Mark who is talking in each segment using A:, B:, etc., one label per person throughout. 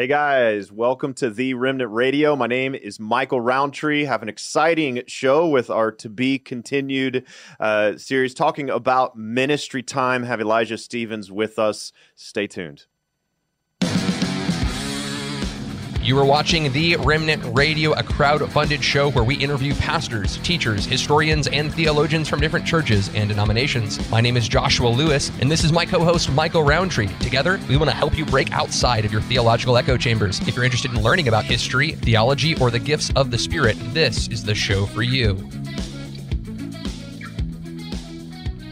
A: Hey guys, welcome to the Remnant Radio. My name is Michael Rowntree. Have an exciting show with our to be continued uh, series talking about ministry time. Have Elijah Stevens with us. Stay tuned.
B: You are watching The Remnant Radio, a crowd-funded show where we interview pastors, teachers, historians, and theologians from different churches and denominations. My name is Joshua Lewis, and this is my co-host Michael Rowntree. Together, we want to help you break outside of your theological echo chambers. If you're interested in learning about history, theology, or the gifts of the Spirit, this is the show for you.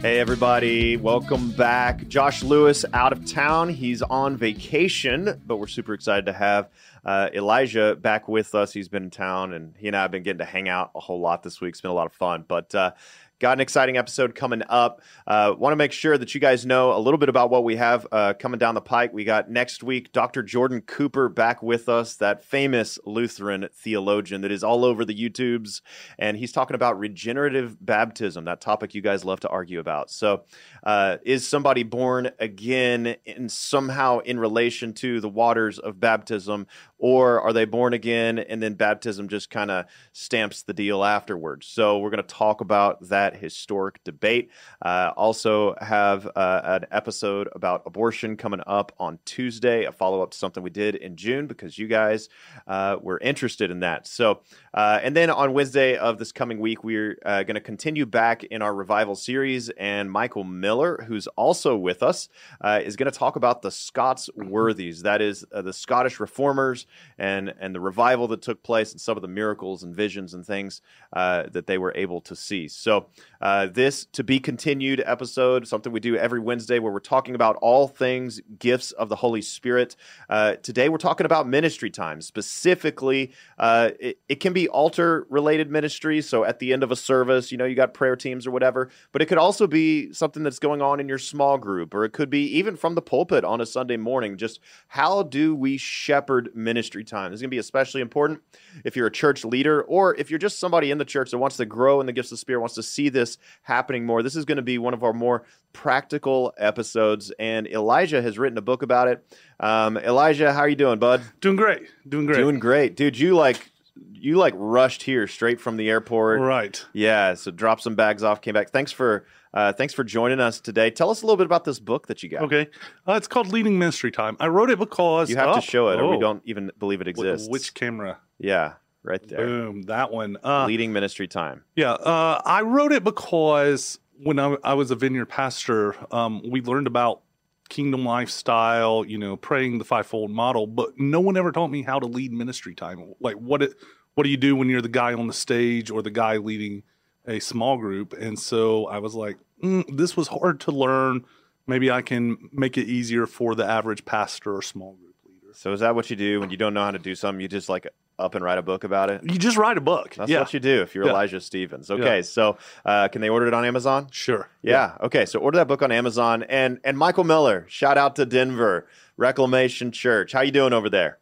A: Hey, everybody, welcome back. Josh Lewis out of town. He's on vacation, but we're super excited to have uh, Elijah back with us. He's been in town, and he and I have been getting to hang out a whole lot this week. It's been a lot of fun. But uh, got an exciting episode coming up. Uh, Want to make sure that you guys know a little bit about what we have uh, coming down the pike. We got next week Dr. Jordan Cooper back with us, that famous Lutheran theologian that is all over the YouTubes, and he's talking about regenerative baptism, that topic you guys love to argue about. So, uh, is somebody born again and somehow in relation to the waters of baptism, or are they born again and then baptism just kind of stamps the deal afterwards? So, we're going to talk about that historic debate. Uh, also, have uh, an episode about abortion coming up on Tuesday, a follow up to something we did in June because you guys uh, were interested in that. So, uh, and then on Wednesday of this coming week, we're uh, going to continue back in our revival series, and Michael Miller, who's also with us, uh, is going to talk about the Scots Worthies. That is the Scottish reformers and and the revival that took place, and some of the miracles and visions and things that they were able to see. So, uh, this to be continued episode, something we do every Wednesday where we're talking about all things gifts of the Holy Spirit. Uh, today we're talking about ministry time. Specifically, uh, it, it, can be altar related ministry. So at the end of a service, you know, you got prayer teams or whatever, but it could also be something that's going on in your small group, or it could be even from the pulpit on a Sunday morning. Just how do we shepherd ministry time? This is going to be especially important if you're a church leader or if you're just somebody in the church that wants to grow in the gifts of the Spirit, wants to see this happening more. This is going to be one of our more practical episodes, and Elijah has written a book about it. Um, Elijah, how are you doing, bud?
C: Doing great. Doing great.
A: Doing great, dude. You like you like rushed here straight from the airport,
C: right?
A: Yeah. So dropped some bags off, came back. Thanks for uh, thanks for joining us today. Tell us a little bit about this book that you got.
C: Okay, uh, it's called Leading Ministry Time. I wrote it because
A: you have oh, to show it, or we don't even believe it exists.
C: Which camera?
A: Yeah, right there.
C: Boom, that one.
A: Uh, Leading Ministry Time.
C: Yeah, uh, I wrote it because when I, I was a vineyard pastor, um, we learned about kingdom lifestyle, you know, praying the fivefold model, but no one ever taught me how to lead ministry time. Like what it, what do you do when you're the guy on the stage or the guy leading a small group? And so I was like, mm, this was hard to learn. Maybe I can make it easier for the average pastor or small group leader.
A: So is that what you do when you don't know how to do something? You just like up and write a book about it?
C: You just write a book.
A: That's
C: yeah.
A: what you do if you're yeah. Elijah Stevens. Okay, yeah. so uh, can they order it on Amazon?
C: Sure.
A: Yeah. Okay, so order that book on Amazon. And and Michael Miller, shout out to Denver Reclamation Church. How you doing over there?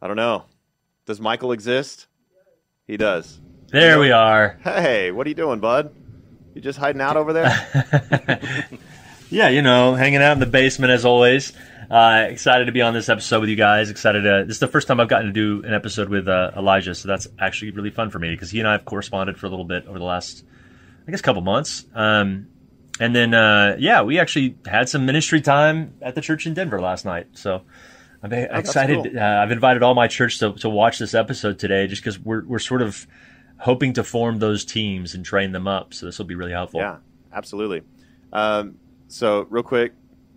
A: I don't know. Does Michael exist? He does.
D: There we are.
A: Hey, what are you doing, bud? You just hiding out over there?
D: yeah, you know, hanging out in the basement as always. Uh, excited to be on this episode with you guys. Excited to. This is the first time I've gotten to do an episode with uh, Elijah, so that's actually really fun for me because he and I have corresponded for a little bit over the last, I guess, couple months. Um, and then, uh, yeah, we actually had some ministry time at the church in Denver last night. So I'm oh, excited. Cool. Uh, I've invited all my church to, to watch this episode today, just because we're we're sort of hoping to form those teams and train them up. So this will be really helpful.
A: Yeah, absolutely. Um, so real quick,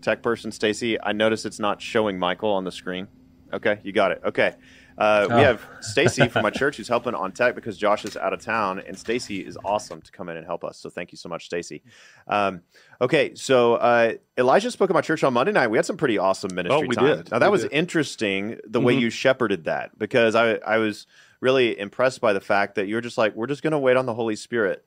A: tech person, Stacy. I notice it's not showing Michael on the screen. Okay, you got it. Okay. Uh, we
D: Oh.
A: have Stacy from my church who's helping on tech because Josh is out of town, and Stacy is awesome to come in and help us. So thank you so much, Stacy. Um, okay, so uh, Elijah spoke at my church on Monday night. We had some pretty awesome ministry
C: Oh, we
A: time.
C: did.
A: Now that
C: We
A: was
C: did.
A: interesting the way
C: Mhm.
A: you shepherded that because I I was really impressed by the fact that you were just like we're just going to wait on the Holy Spirit,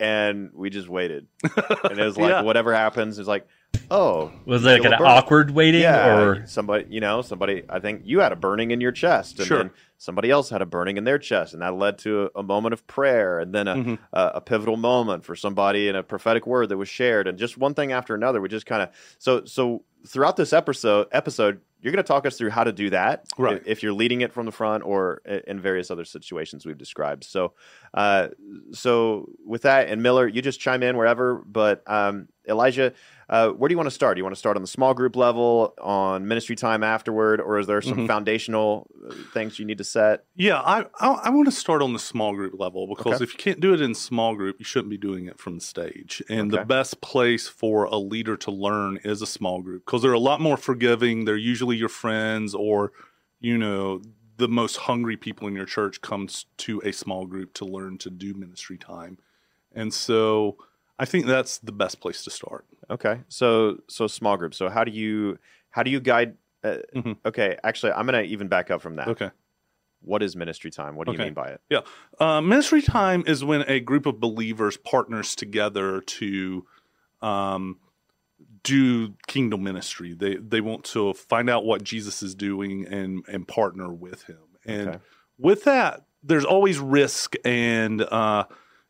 A: and we just waited, and it was like
C: Yeah.
A: whatever happens is like oh
D: Was it like an
A: burn.
D: awkward waiting,
A: Yeah,
D: or
A: somebody, you know, somebody. I think you had a burning in your chest, and
C: Sure.
A: then somebody else had a burning in their chest, and that led to a, a moment of prayer, and then a,
C: Mhm.
A: a a pivotal moment for somebody and a prophetic word that was shared, and just one thing after another. We just kind of so so throughout this episode episode. You're going to talk us through how to do that,
C: Right.
A: if- If you're leading it from the front or in various other situations we've described. So, uh, so with that, and Miller, you just chime in wherever. But um, Elijah, uh, where do you want to start? Do you want to start on the small group level, on ministry time afterward, or is there some
C: Mhm.
A: foundational uh, things you need to set?
C: Yeah, I I, I want to start on the small group level because
A: Okay.
C: if you can't do it in small group, you shouldn't be doing it from the stage. And
A: Okay.
C: the best place for a leader to learn is a small group because they're a lot more forgiving. They're usually your friends or, you know, the most hungry people in your church comes to a small group to learn to do ministry time. And so I think that's the best place to start.
A: Okay, so so small group. So how do you how do you guide? Uh,
C: Mhm.
A: Okay, actually, I'm going to even back up from that.
C: Okay.
A: What is ministry time? What do you mean by it?
C: Uh, ministry time is when a group of believers partners together to um, do kingdom ministry. They they want to find out what Jesus is doing and and partner with him. And
A: Okay.
C: with that, there's always risk and uh,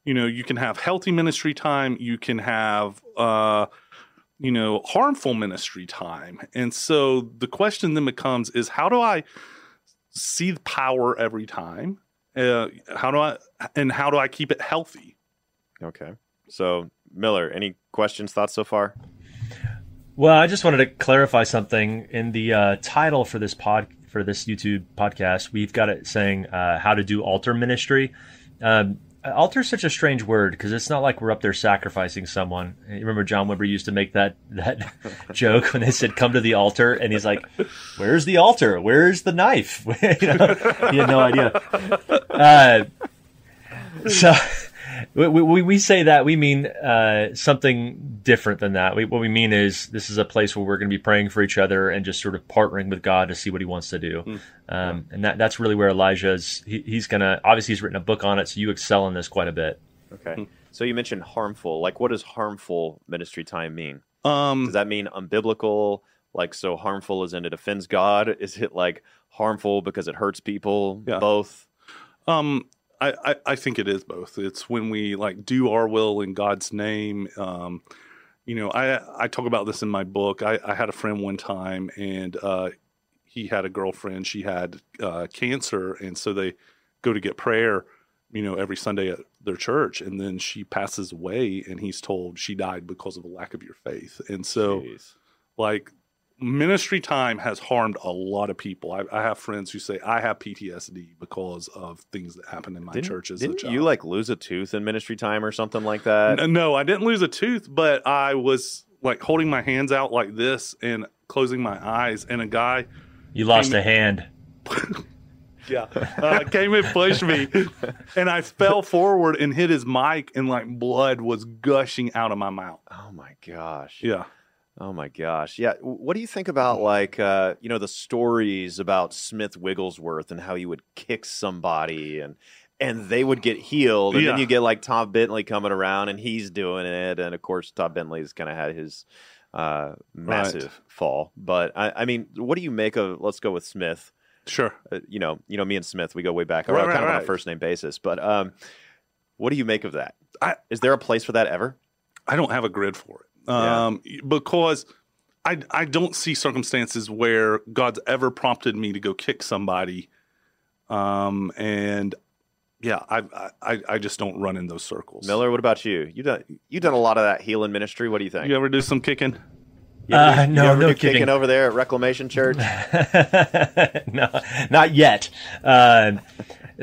C: you know you can have healthy ministry time. You can have uh, you know harmful ministry time. And so the question then becomes: is how do I see the power every time? Uh, how do I and how do I keep it healthy?
A: Okay, so Miller, any questions, thoughts so far?
D: Well, I just wanted to clarify something in the uh, title for this pod for this YouTube podcast. We've got it saying uh, how to do altar ministry. Um, altar is such a strange word because it's not like we're up there sacrificing someone. You remember John Wimber used to make that that joke when they said "come to the altar," and he's like, "Where's the altar? Where's the knife?" you know, he had no idea. Uh, so we, we, we say that we mean uh, something different than that. We, what we mean is this is a place where we're going to be praying for each other and just sort of partnering with God to see what He wants to do. Um, and that that's really where Elijah's. He, he's going to obviously he's written a book on it, so you excel in this quite a bit.
A: Okay, so you mentioned harmful. Like, what does harmful ministry time mean?
C: Um,
A: Does that mean unbiblical? Like, so harmful as in it offends God? Is it like harmful because it hurts people?
C: Yeah.
A: Both.
C: Um, I, I, I think it is both. It's when we like do our will in God's name. Um, you know, I I talk about this in my book. I, I had a friend one time, and uh, he had a girlfriend. She had uh, cancer, and so they go to get prayer. You know, every Sunday at their church, and then she passes away, and he's told she died because of a lack of your faith. And so,
A: Jeez.
C: like ministry time has harmed a lot of people. I, I have friends who say I have PTSD because of things that happened in my
A: Didn't,
C: church as
A: didn't
C: a child.
A: you like lose a tooth in ministry time or something like that?
C: N- no, I didn't lose a tooth, but I was like holding my hands out like this and closing my eyes, and a guy,
D: You lost a hand.
C: yeah, uh, came and pushed me, and I fell forward and hit his mic, and like blood was gushing out of my mouth.
A: Oh my gosh.
C: Yeah.
A: Oh my gosh. Yeah. What do you think about like uh, you know the stories about Smith Wigglesworth and how he would kick somebody and and they would get healed and then you get like Todd Bentley coming around and he's doing it and of course Todd Bentley's kind of had his uh, massive fall. But I, I mean, what do you make of? Let's go with Smith.
C: Sure.
A: Uh, you know, you know, me and Smith, we go way back,
C: Right,
A: kind
C: right,
A: of on a first name basis. But um, what do you make of that?
C: I-
A: Is there a place for that ever?
C: I don't have a grid for it.
A: Yeah.
C: Um, because I I don't see circumstances where God's ever prompted me to go kick somebody. Um, and yeah, I, I I just don't run in those circles.
A: Miller, what about you? You done you done a lot of that healing ministry. What do you think?
C: you ever do some kicking?
A: You ever
D: Uh, no,
A: you ever
D: no
A: do kicking
D: kicking.
A: over there at Reclamation Church.
D: no, not yet. Uh,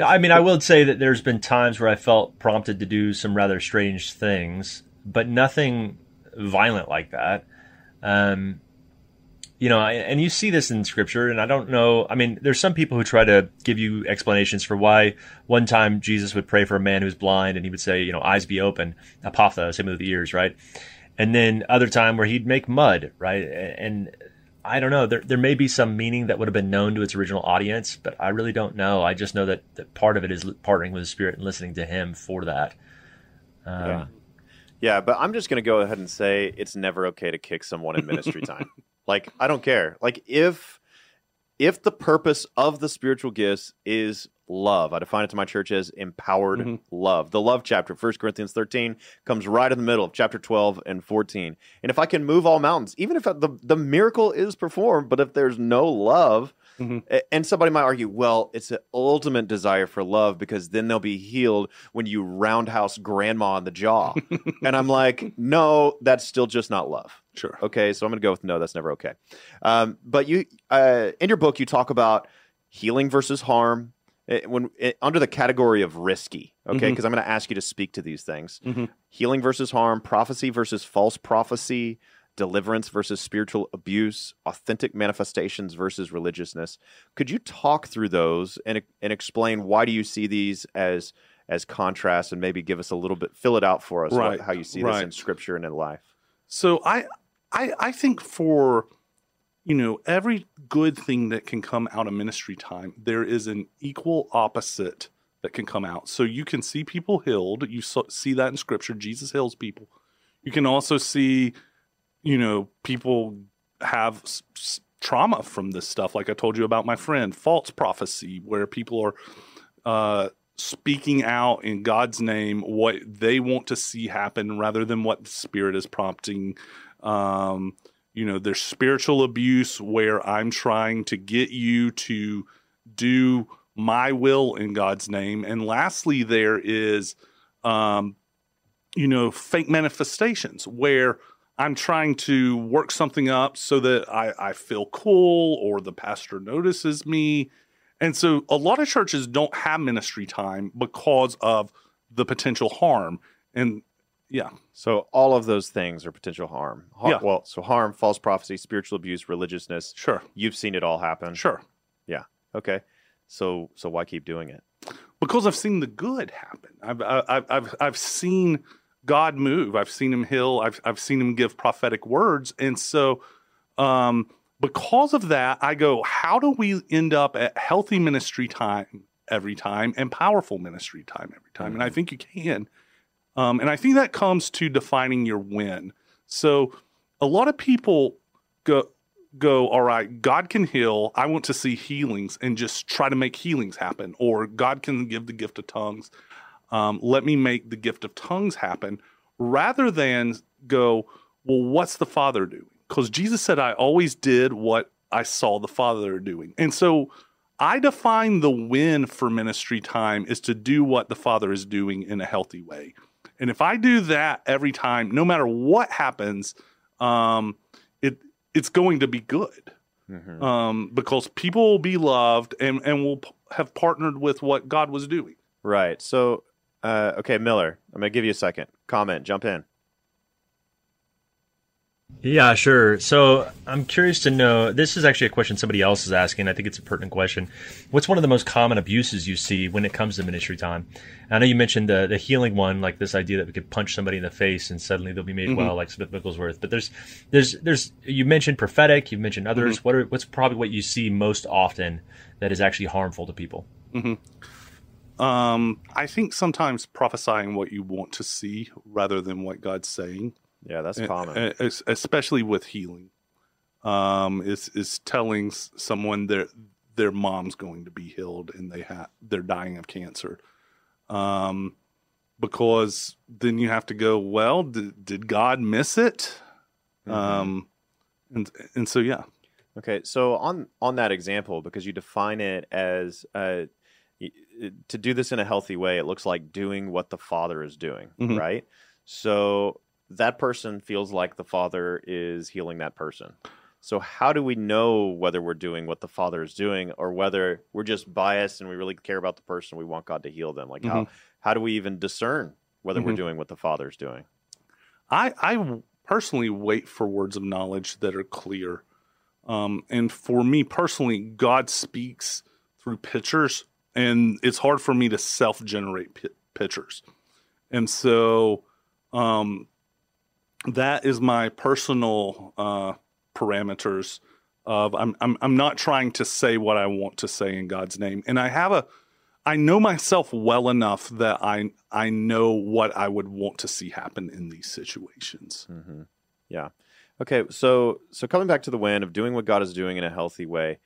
D: I mean, I will say that there's been times where I felt prompted to do some rather strange things, but nothing violent like that. Um, you know, and you see this in scripture, and I don't know. I mean, there's some people who try to give you explanations for why one time Jesus would pray for a man who's blind, and he would say, you know, eyes be open, ephphatha, same with the ears, right? And then other time where he'd make mud, right? And I don't know. There there may be some meaning that would have been known to its original audience, but I really don't know. I just know that, that part of it is partnering with the Spirit and listening to Him for that.
A: Um, yeah. Yeah, but I'm just going to go ahead and say it's never okay to kick someone in ministry time. Like I don't care. Like if if the purpose of the spiritual gifts is love, I define it to my church as empowered mm-hmm. love. The love chapter, 1 Corinthians 13, comes right in the middle of chapter 12 and 14. And if I can move all mountains, even if the, the miracle is performed, but if there's no love, Mm-hmm. And somebody might argue, well, it's an ultimate desire for love because then they'll be healed when you roundhouse grandma on the jaw. and I'm like, no, that's still just not love.
C: Sure.
A: Okay, so I'm going to go with no. That's never okay. Um, but you, uh, in your book, you talk about healing versus harm. Eh, when it, eh, under the category of risky, okay, because mm-hmm. I'm going to ask you to speak to these things: mm-hmm. healing versus harm, prophecy versus false prophecy, deliverance versus spiritual abuse, authentic manifestations versus religiousness. Could you talk through those and and explain why do you see these as as contrasts and maybe give us a little bit fill it out for us right. what, how you see right. this in scripture and in life.
C: So I I I think for you know every good thing that can come out of ministry time there is an equal opposite that can come out. So you can see people healed, you see that in scripture Jesus heals people. You can also see you know, people have s- s- trauma from this stuff. Like I told you about my friend, false prophecy, where people are uh, speaking out in God's name what they want to see happen rather than what the Spirit is prompting. Um, you know, there's spiritual abuse where I'm trying to get you to do my will in God's name. And lastly, there is, um, you know, fake manifestations where I'm trying to work something up so that I, I feel cool or the pastor notices me. And so a lot of churches don't have ministry time because of the potential harm. And yeah.
A: So all of those things are potential harm. Har- yeah. Well, so harm, false prophecy, spiritual abuse, religiousness.
C: Sure.
A: You've seen it all happen.
C: Sure.
A: Yeah. Okay. So so why keep doing it?
C: Because I've seen the good happen. I've I've I've, I've seen God move. I've seen him heal. I've I've seen him give prophetic words, and so um, because of that, I go, how do we end up at healthy ministry time every time and powerful ministry time every time? Mm-hmm. And I mm-hmm. think you can. Um, and I think that comes to defining your win. So a lot of people go go, all right, God can heal. I want to see healings and just try to make healings happen. Or God can give the gift of tongues um, let me make the gift of tongues happen rather than go, well, what's the Father doing? Because Jesus said, I always did what I saw the Father doing. And so I define the win for ministry time is to do what the Father is doing in a healthy way. And if I do that every time, no matter what happens, um, it it's going to be good. Mm-hmm. Um, because people will be loved and, and will p- have partnered with what God was doing.
A: Right. So uh, okay, Miller, I'm going to give you a second. Comment, jump in.
D: Yeah, sure. So I'm curious to know. This is actually a question somebody else is asking. I think it's a pertinent question. What's one of the most common abuses you see when it comes to ministry time? I know you mentioned the the healing one, like this idea that we could punch somebody in the face and suddenly they'll be made mm-hmm. well, like Smith Wigglesworth. But there's there's there's you mentioned prophetic. You've mentioned others. Mm-hmm. What are what's probably what you see most often that is actually harmful to people?
C: Mm-hmm. Um, I think sometimes prophesying what you want to see rather than what God's saying.
A: Yeah, that's common,
C: especially with healing. Um, is is telling someone their their mom's going to be healed and they have they're dying of cancer. Um, because then you have to go, well, did, did God miss it? Mm-hmm. Um, and and so yeah.
A: Okay, so on on that example, because you define it as uh, to do this in a healthy way, it looks like doing what the father is doing, mm-hmm. right? So that person feels like the father is healing that person. So how do we know whether we're doing what the father is doing or whether we're just biased and we really care about the person we want God to heal them? Like mm-hmm. how how do we even discern whether mm-hmm. we're doing what the father is doing?
C: I I personally wait for words of knowledge that are clear. Um, and for me personally, God speaks through pictures, and it's hard for me to self generate pi- pictures. And so um, that is my personal uh, parameters of I'm, I'm I'm not trying to say what I want to say in God's name. And I have a I know myself well enough that I I know what I would want to see happen in these situations.
A: Mm-hmm. Yeah. Okay. So so coming back to the win of doing what God is doing in a healthy way,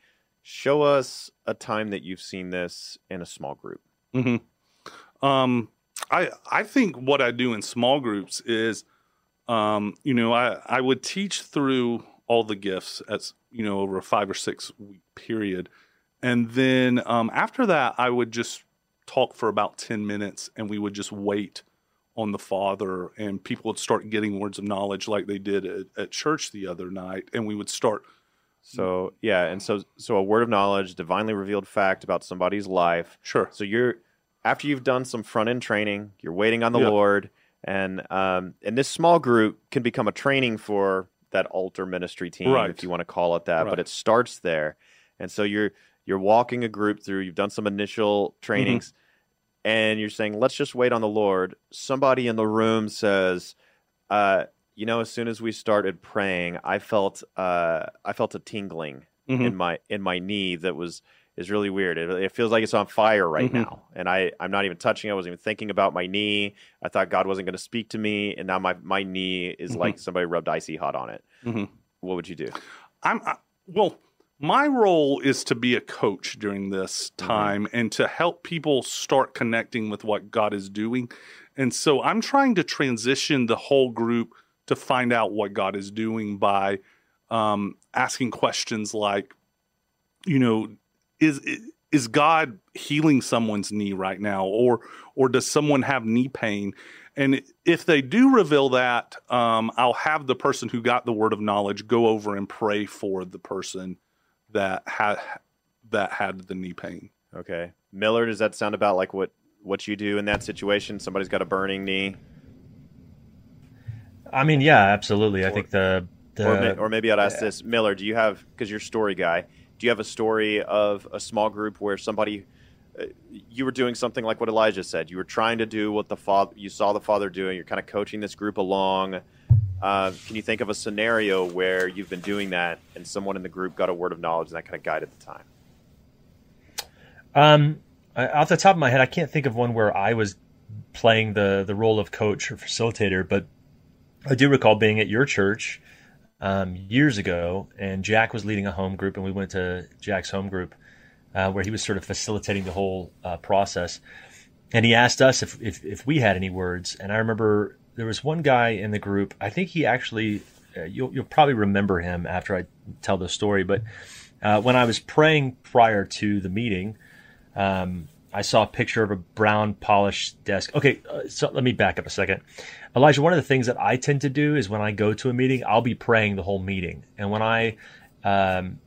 A: show us a time that you've seen this in a small group.
C: Mm-hmm. Um, I I think what I do in small groups is, um, you know, I I would teach through all the gifts as you know over a five or six week period, and then um, after that I would just talk for about ten minutes, and we would just wait on the Father, and people would start getting words of knowledge like they did at, at church the other night, and we would start.
A: So yeah, and so so a word of knowledge, divinely revealed fact about somebody's life.
C: Sure.
A: So you're after you've done some front end training, you're waiting on the
C: Yeah.
A: Lord, and um, and this small group can become a training for that altar ministry team,
C: Right.
A: if you want to call it that.
C: Right.
A: But it starts there, and so you're you're walking a group through. You've done some initial trainings,
C: Mm-hmm.
A: and you're saying, "Let's just wait on the Lord." Somebody in the room says, uh, "You know, as soon as we started praying, I felt uh, I felt a tingling."
C: Mhm.
A: in my in my knee that was is really weird. It, it feels like it's on fire right
C: Mhm.
A: now, and I I'm not even touching. it. I wasn't even thinking about my knee. I thought God wasn't going to speak to me, and now my my knee is
C: Mhm.
A: like somebody rubbed icy hot on it.
C: Mhm.
A: What would you do?
C: I'm I, well. My role is to be a coach during this
A: Mm-hmm.
C: time and to help people start connecting with what God is doing. And so I'm trying to transition the whole group to find out what God is doing by um, asking questions like, you know, is is God healing someone's knee right now, or or does someone have knee pain? And if they do reveal that, um, I'll have the person who got the word of knowledge go over and pray for the person that had that had the knee pain.
A: Okay, Miller, does that sound about like what what you do in that situation? Somebody's got a burning knee,
D: I mean, yeah, absolutely. I think the the
A: or, may, or maybe I'd ask this, Miller. Do you have because you're a story guy? Do you have a story of a small group where somebody uh, you were doing something like what Elijah said? You were trying to do what the father you saw the father doing. You're kind of coaching this group along. Uh, can you think of a scenario where you've been doing that and someone in the group got a word of knowledge and that kind of guided the time?
D: Um, off the top of my head, I can't think of one where I was playing the the role of coach or facilitator, but I do recall being at your church um, years ago, and Jack was leading a home group, and we went to Jack's home group uh, where he was sort of facilitating the whole uh, process, and he asked us if, if if we had any words, and I remember there was one guy in the group. I think he actually, uh, you'll you'll probably remember him after I tell the story, but uh, when I was praying prior to the meeting um, I saw a picture of a brown polished desk. Okay, uh, so let me back up a second. Elijah, one of the things that I tend to do is when I go to a meeting, I'll be praying the whole meeting. And when I um,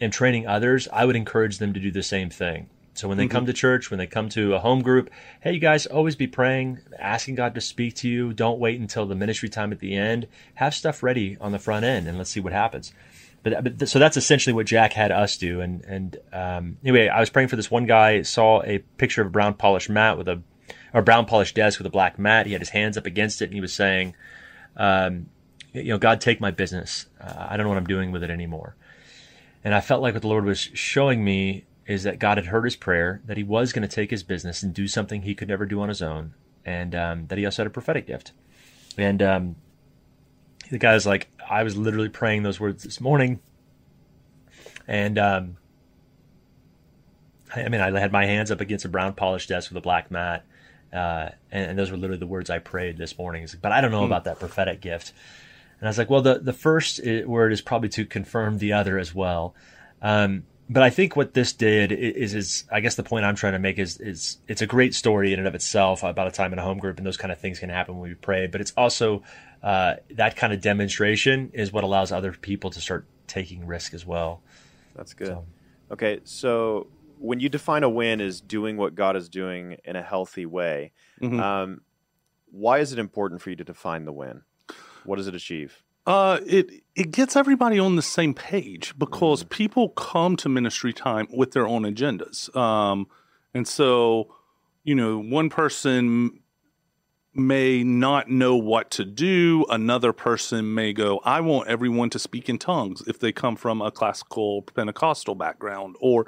D: am training others, I would encourage them to do the same thing. So when they come to church, when they come to a home group, hey, you guys always be praying, asking God to speak to you. Don't wait until the ministry time at the end. Have stuff ready on the front end and let's see what happens but, but th- so that's essentially what Jack had us do. And and um, anyway, I was praying for this one guy. Saw a picture of a brown polished mat with a or brown polished desk with a black mat. He had his hands up against it, and he was saying, um, "You know, God, take my business. Uh, I don't know what I'm doing with it anymore." And I felt like what the Lord was showing me is that God had heard his prayer, that he was going to take his business and do something he could never do on his own, and um, that he also had a prophetic gift. And um, the guy was like, I was literally praying those words this morning. And um, I I mean, I had my hands up against a brown polished desk with a black mat. Uh, and, and those were literally the words I prayed this morning. Like, but I don't know about that prophetic gift. And I was like, well, the, the first word is probably to confirm the other as well. Um, but I think what this did is, is I guess the point I'm trying to make is, is it's a great story in and of itself about a time in a home group and those kind of things can happen when we pray. But it's also uh, that kind of demonstration is what allows other people to start taking risk as well.
A: That's good.
D: So-
A: Okay, so when you define a win as doing what God is doing in a healthy way,
C: Mhm.
A: um, why is it important for you to define the win? What does it achieve?
C: Uh, it it gets everybody on the same page because people come to ministry time with their own agendas. Um, and so, you know, one person may not know what to do. Another person may go, I want everyone to speak in tongues if they come from a classical Pentecostal background or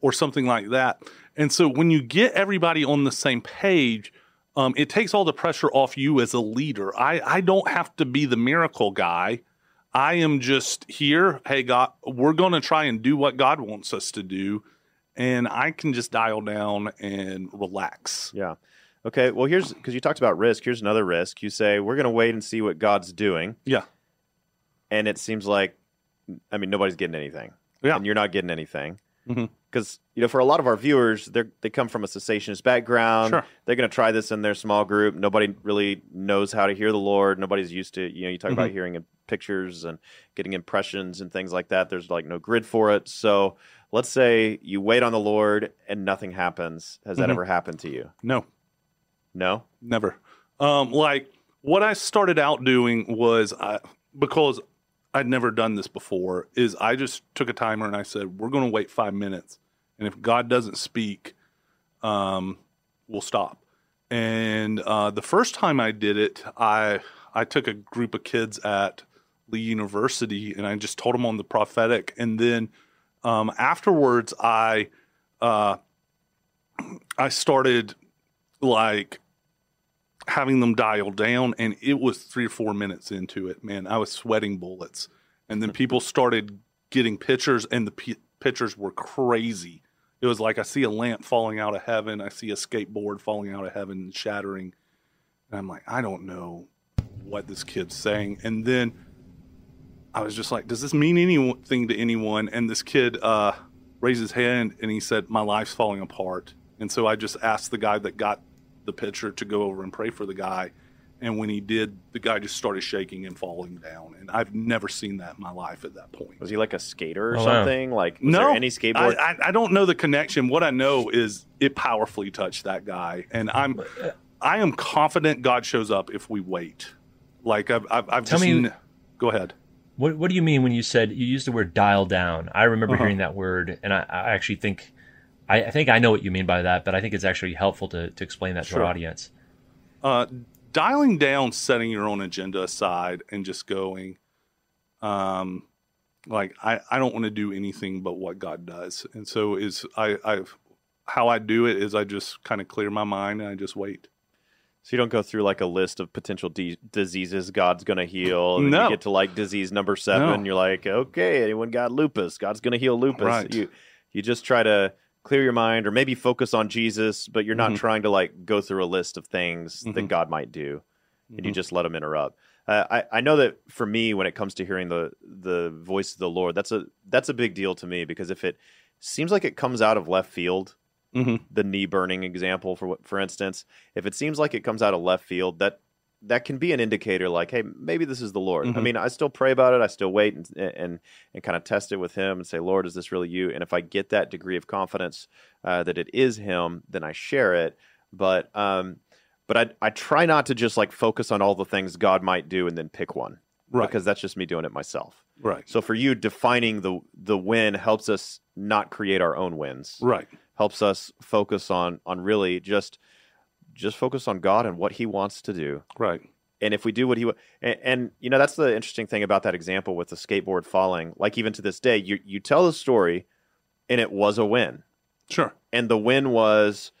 C: or something like that. And so when you get everybody on the same page, um, it takes all the pressure off you as a leader. I, I don't have to be the miracle guy. I am just here. Hey, God, we're going to try and do what God wants us to do. And I can just dial down and relax.
A: Yeah. Okay. Well, here's because you talked about risk. Here's another risk. You say we're going to wait and see what God's doing,
C: Yeah.
A: and it seems like, I mean, nobody's getting anything.
C: Yeah.
A: And you're not getting anything. Because you know, for a lot of our viewers, they they come from a cessationist background.
C: Sure.
A: They're going to try this in their small group. Nobody really knows how to hear the Lord. Nobody's used to. You know, you talk about
C: Mhm.
A: hearing in pictures and getting impressions and things like that. There's like no grid for it. So let's say you wait on the Lord and nothing happens. Has that
C: Mhm.
A: ever happened to you?
C: No.
A: No.
C: Never. Um, like what I started out doing was I, because I'd never done this before. Is I just took a timer and I said we're going to wait five minutes, and if God doesn't speak, um, we'll stop. And uh, the first time I did it, I I took a group of kids at Lee University and I just told them on the prophetic, and then um, afterwards I uh, I started like having them dial down and it was three or four minutes into it man. I was sweating bullets. And then people started getting pictures and the p- pictures were crazy. It was like i see a lamp falling out of heaven. I see a skateboard falling out of heaven and shattering. And i'm like i don't know what this kid's saying. And then i was just like does this mean anything to anyone? And this kid uh raised his hand and he said my life's falling apart. And so i just asked the guy that got the pitcher to go over and pray for the guy. And when he did, the guy just started shaking and falling down. And I've never seen that in my life at that point.
A: Was he like a skater or
D: Oh, wow.
A: something? Like, was
C: no,
A: there any skateboard?
C: I, I, I don't know the connection. What I know is it powerfully touched that guy, and I'm I am confident God shows up if we wait. Like I've I've, I've
D: Tell
C: just
D: me-
C: n- go ahead.
D: What What do you mean when you said you used the word dial down? I remember
C: Uh-huh.
D: hearing that word, and I, I actually think I, I think I know what you mean by that, but I think it's actually helpful to to explain that to
C: Sure.
D: our audience.
C: Uh, dialing down, setting your own agenda aside, and just going, um, like I, I don't want to do anything but what God does, and so is I I've how I do it is I just kind of clear my mind and I just wait.
A: so you don't go through like a list of potential de- diseases God's going to heal. And
C: No.
A: you get to like disease number seven.
C: No.
A: And you're like, okay, anyone got lupus? God's going to heal lupus.
C: Right.
A: You you just try to clear your mind or maybe focus on Jesus, but you're not
C: Mhm.
A: trying to like go through a list of things that
C: Mhm.
A: God might do. and you
C: Mhm.
A: just let them interrupt. Uh, I I know that for me, when it comes to hearing the the voice of the Lord, that's a that's a big deal to me because if it seems like it comes out of left field,
C: Mhm.
A: the knee burning example for what- for instance, if it seems like it comes out of left field, that that can be an indicator like, hey, maybe this is the Lord. I
C: Mhm.
A: mean, I still pray about it, I still wait and and and kind of test it with Him and say, Lord, is this really you? And if I get that degree of confidence uh, that it is Him, then I share it. But um, but I I try not to just like focus on all the things God might do and then pick one
C: Right.
A: because that's just me doing it myself.
C: right.
A: So for you, defining the the win helps us not create our own wins.
C: Right.
A: Helps us focus on on really just just focus on God and what He wants to do.
C: Right.
A: And if we do what He wa- and, and you know that's the interesting thing about that example with the skateboard falling. Like even to this day, you you tell the story, and it was a win
C: Sure.
A: and the win was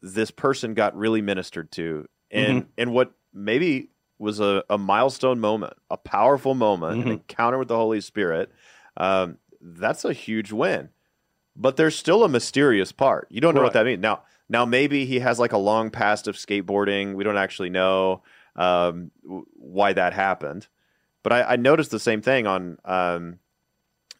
A: this person got really ministered to and and what maybe was a, a milestone moment a powerful moment an
C: Mhm.
A: encounter with the holy spirit um, that's a huge win but there's still a mysterious part you don't know what that means now now maybe he has like a long past of skateboarding we don't actually know um, why that happened but I, I noticed the same thing on um,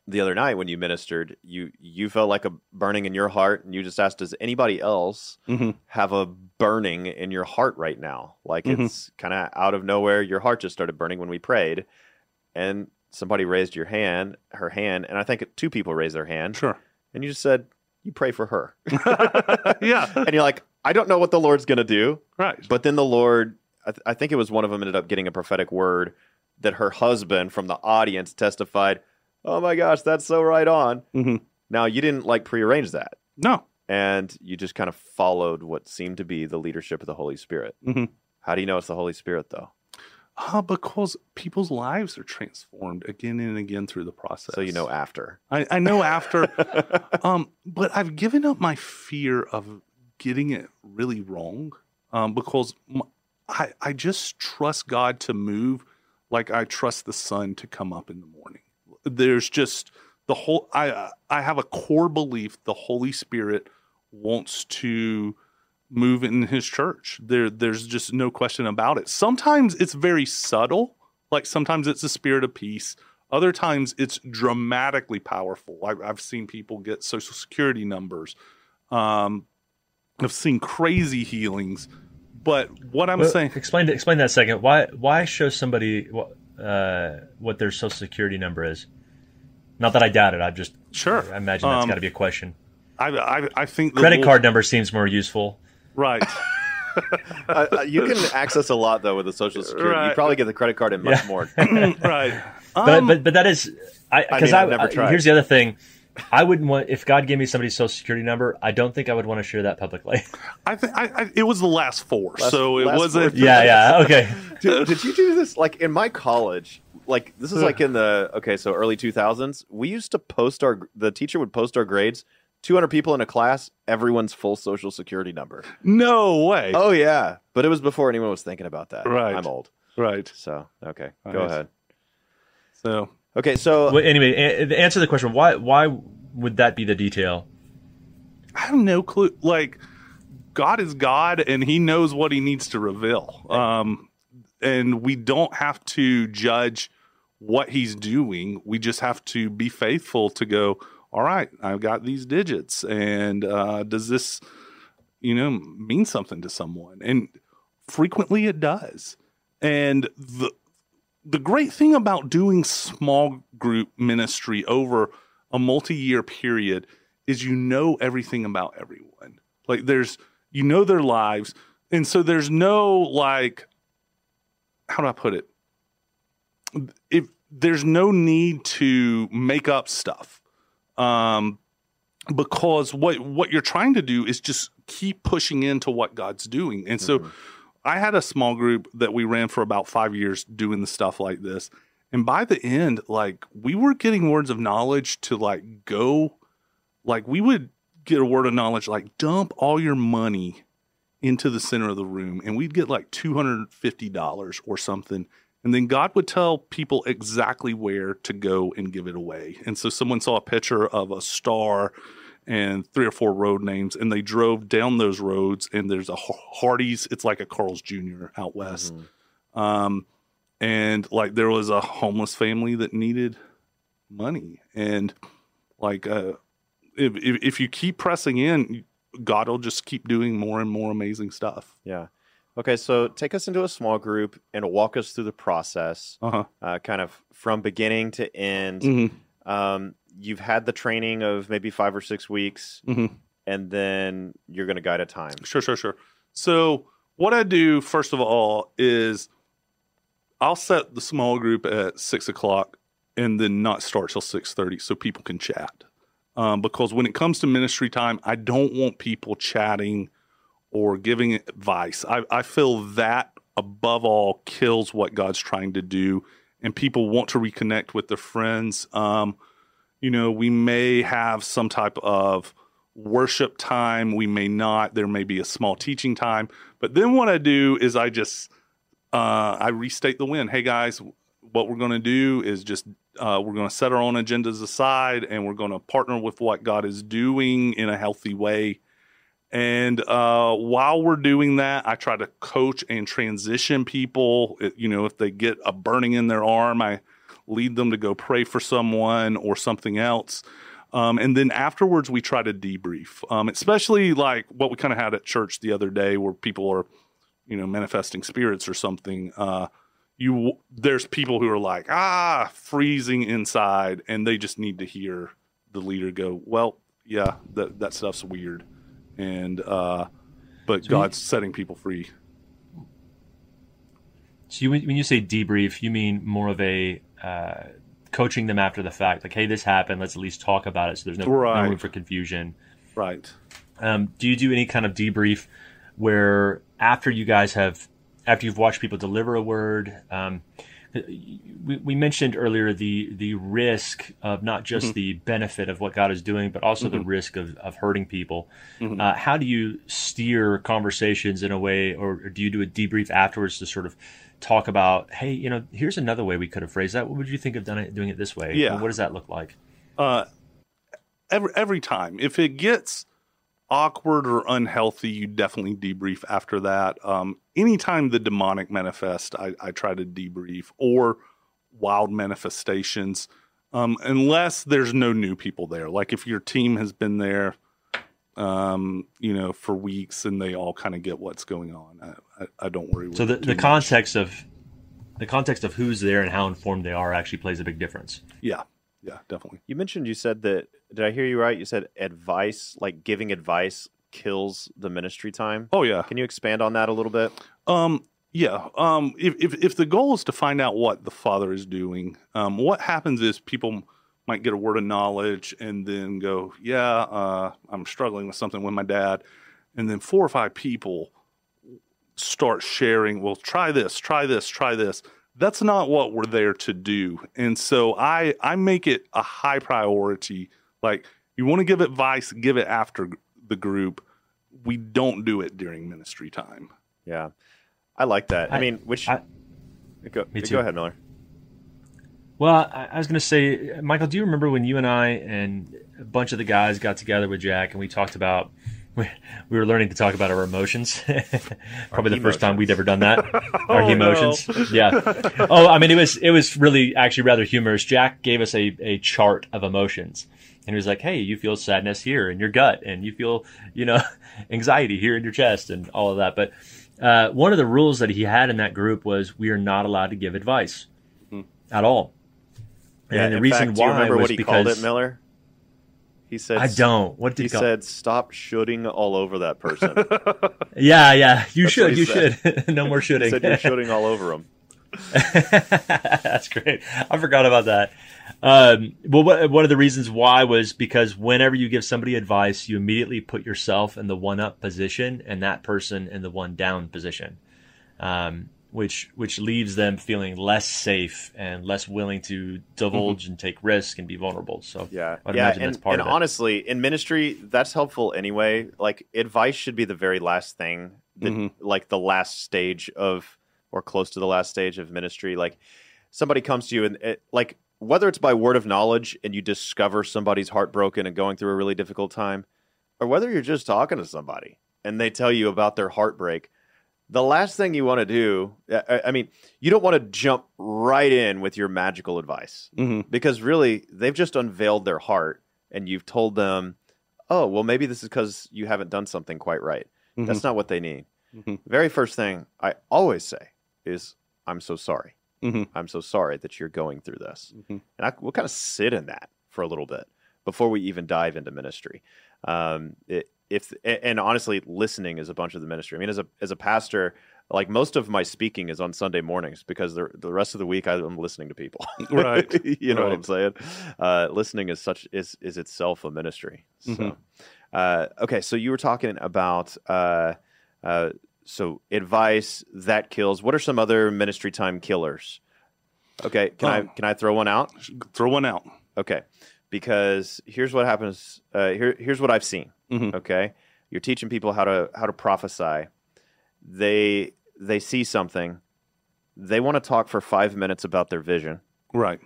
A: the other night when you ministered you you felt like a burning in your heart and you just asked does anybody else
C: Mhm.
A: have a burning in your heart right now like
C: Mhm.
A: it's kind of out of nowhere your heart just started burning when we prayed and somebody raised your hand her hand and i think two people raised their hand
C: Sure.
A: and you just said you pray for her
C: yeah.
A: and you're like i don't know what the lord's going to do
C: Right.
A: but then the lord I, th- I think it was one of them ended up getting a prophetic word that her husband from the audience testified, "Oh my gosh, that's so right on."
C: Mhm.
A: Now you didn't like prearrange that,
C: No.
A: and you just kind of followed what seemed to be the leadership of the Holy Spirit.
C: Mhm.
A: How do you know it's the Holy Spirit, though?
C: Uh, because people's lives are transformed again and again through the process.
A: So you know after.
C: I, I know after, um, but I've given up my fear of getting it really wrong um, because i i just trust God to move like I trust the sun to come up in the morning. There's just the whole. I I have a core belief the Holy Spirit wants to move in His church. There there's just no question about it. Sometimes it's very subtle, like sometimes it's a spirit of peace. Other times it's dramatically powerful. I've, I've seen people get social security numbers. Um, I've seen crazy healings. But what I'm
D: Well,
C: saying,
D: explain explain that second. Why why show somebody what uh, what their social security number is? Not that I doubt it. I just
C: Sure.
D: I imagine that's
C: Um,
D: got to be a question.
C: I, I, I think the
D: Credit card number seems more useful.
C: Right?
A: Uh, you can access a lot though with the Social Security. You probably get the credit card in much
D: Yeah.
A: more.
C: right.
D: But
C: Um,
D: but but that is I
A: I
D: because
A: mean,
D: I,
A: I've never
D: I-
A: tried.
D: here's the other thing. I wouldn't want if God gave me somebody's social security number. I don't think I would want to share that publicly.
C: I think I, I, it was the last four,
A: Last-
C: so it wasn't.
D: yeah, yeah, okay.
A: Dude, did you do this like in my college? Like this is like in the okay, so early two thousands. We used to post our the teacher would post our grades. Two hundred people in a class, everyone's full social security number.
C: No way.
A: Oh yeah, but it was before anyone was thinking about that.
C: Right.
A: I'm old,
C: Right.
A: so okay, go
C: Nice.
A: ahead.
C: So
A: Okay, so
D: Well, anyway, a- answer the question. Why why would that be the detail?
C: I have no clue. Like, God is God, and He knows what He needs to reveal. Um, and we don't have to judge what He's doing. We just have to be faithful to go. All right, I've got these digits, and uh, does this, you know, mean something to someone? And frequently, it does. And the the great thing about doing small group ministry over a multi-year period is you know everything about everyone. Like there's you know their lives. And so there's no like how do I put it? If there's no need to make up stuff. Um because what what you're trying to do is just keep pushing into what God's doing. And so I had a small group that we ran for about 5 years doing the stuff like this. And by the end, like we were getting words of knowledge to like go, like we would get a word of knowledge, like dump all your money into the center of the room, and we'd get like two hundred fifty dollars or something. And then God would tell people exactly where to go and give it away. And so someone saw a picture of a star and three or four road names, and they drove down those roads. And there's a Hardee's. It's like a Carl's Jr. out west. Um, and like there was a homeless family that needed money and like uh if, if if you keep pressing in god will just keep doing more and more amazing stuff
A: yeah, okay. So take us into a small group and walk us through the process,
C: uh-huh
A: uh, kind of from beginning to end.
C: Mhm.
A: Um, you've had the training of maybe five or six weeks,
C: Mhm.
A: and then you're going to guide a time.
C: sure sure sure so what i do first of all is i'll set the small group at six o'clock and then not start till 6.30 so people can chat um, because when it comes to ministry time i don't want people chatting or giving advice. I, I feel that above all kills what god's trying to do and people want to reconnect with their friends. Um, you know we may have some type of worship time we may not there may be a small teaching time but then what i do is i just uh, i restate the win. Hey guys what we're going to do is just uh, we're going to set our own agendas aside and we're going to partner with what god is doing in a healthy way and uh, while we're doing that i try to coach and transition people. It- you know if they get a burning in their arm i lead them to go pray for someone or something else. Um, and then afterwards, we try to debrief, um, especially like what we kind of had at church the other day, where people are, you know, manifesting spirits or something. Uh, you there's people who are like ah freezing inside, and they just need to hear the leader go, well, yeah, that that stuff's weird, and uh, but God's setting people free.
D: So you, when you say debrief, you mean more of a uh, coaching them after the fact, like, hey, this happened. Let's at least talk about it, so there's no,
C: Right.
D: no room for confusion.
C: Right.
D: Um, do you do any kind of debrief where after you guys have, after you've watched people deliver a word, um, we, we mentioned earlier the the risk of not just the benefit of what God is doing, but also the risk of, of hurting people. Uh, how do you steer conversations in a way, or, or do you do a debrief afterwards to sort of talk about, hey, you know, here's another way we could have phrased that. What would you think of done it, doing it this way?
C: Yeah.
D: What does that look like?
C: Uh, every every time, if it gets awkward or unhealthy, you definitely debrief after that. Um, anytime the demonic manifest, I, I try to debrief or wild manifestations, um, unless there's no new people there. Like if your team has been there, um, you know, for weeks and they all kind of get what's going on. I, I, I don't worry.
D: So
C: with
D: the, the
C: too much.
D: context of the context of who's there and how informed they are actually plays a big difference.
C: yeah, yeah, definitely.
A: You mentioned you said that. Did I hear you right? You said advice, like giving advice, kills the ministry time.
C: Oh yeah.
A: Can you expand on that a little bit?
C: Um, yeah. Um, if, if if the goal is to find out what the father is doing, um, what happens is people might get a word of knowledge and then go, "Yeah, uh, I'm struggling with something with my dad," and then four or five people start sharing. Well, try this, try this, try this. That's not what we're there to do, and so I I make it a high priority. Like you want to give advice, give it after the group. We don't do it during ministry time.
A: Yeah, I like that. I,
D: I-
A: mean, which
D: I-
A: go,
D: Me
A: go ahead, Miller.
D: Well, I, I was going to say, Michael, do you remember when you and I and a bunch of the guys got together with Jack and we talked about we, we were learning to talk about our emotions. Probably the first time we'd ever done that. our
C: Oh,
D: emotions. Yeah. Oh, I mean, it was it was really actually rather humorous. Jack gave us a, a chart of emotions. And he was like, "Hey, you feel sadness here in your gut, and you feel, you know, anxiety here in your chest, and all of that." But uh, one of the rules that he had in that group was we are not allowed to give advice at all.
A: Yeah,
D: and the reason
A: fact, do you
D: why
A: remember
D: was
A: what he
D: because
A: called it, Miller? He said,
D: I don't. What did
A: He
D: he call?
A: said, "Stop shooting all over that person."
D: Yeah, yeah. You
A: That's
D: should. You
A: said.
D: should. no more
A: he
D: shooting.
A: said, "You're shooting all over him."
D: That's great. I forgot about that. Um, well, what, one of the reasons why was because whenever you give somebody advice, you immediately put yourself in the one up position and that person in the one down position, um, which which leaves them feeling less safe and less willing to divulge and take risk and be vulnerable. So
A: Yeah,
D: I would
A: yeah,
D: imagine
A: and,
D: that's part
A: and
D: of it.
A: honestly, in ministry, that's helpful anyway. Like advice should be the very last thing, that,
C: Mhm.
A: like the last stage of, or close to the last stage of ministry. Like somebody comes to you and it, like whether it's by word of knowledge and you discover somebody's heartbroken and going through a really difficult time, or whether you're just talking to somebody and they tell you about their heartbreak. The last thing you want to do, I, I mean, you don't want to jump right in with your magical advice
C: hmm
A: because really they've just unveiled their heart and you've told them oh well maybe this is because you haven't done something quite right
C: Mm-hmm.
A: that's not what they need
C: Mhm.
A: very first thing i always say is i'm so sorry
C: Mhm.
A: i'm so sorry that you're going through this
C: Mhm.
A: and I, we'll kind of sit in that for a little bit before we even dive into ministry um, it, if and honestly listening is a bunch of the ministry i mean as a as a pastor like most of my speaking is on sunday mornings because the, the rest of the week i'm listening to people
C: Right.
A: you know what I'm saying? Uh, listening is such is is itself a ministry. So,
C: Mhm.
A: uh, okay, so you were talking about uh, uh, so advice that kills. What are some other ministry time killers? Okay, can I
C: Um,
A: can I throw one out?
C: Throw one out.
A: Okay, because here's what happens. Uh, here here's what I've seen.
C: Mhm.
A: Okay, you're teaching people how to how to prophesy. They they see something. They want to talk for five minutes about their vision
C: Right.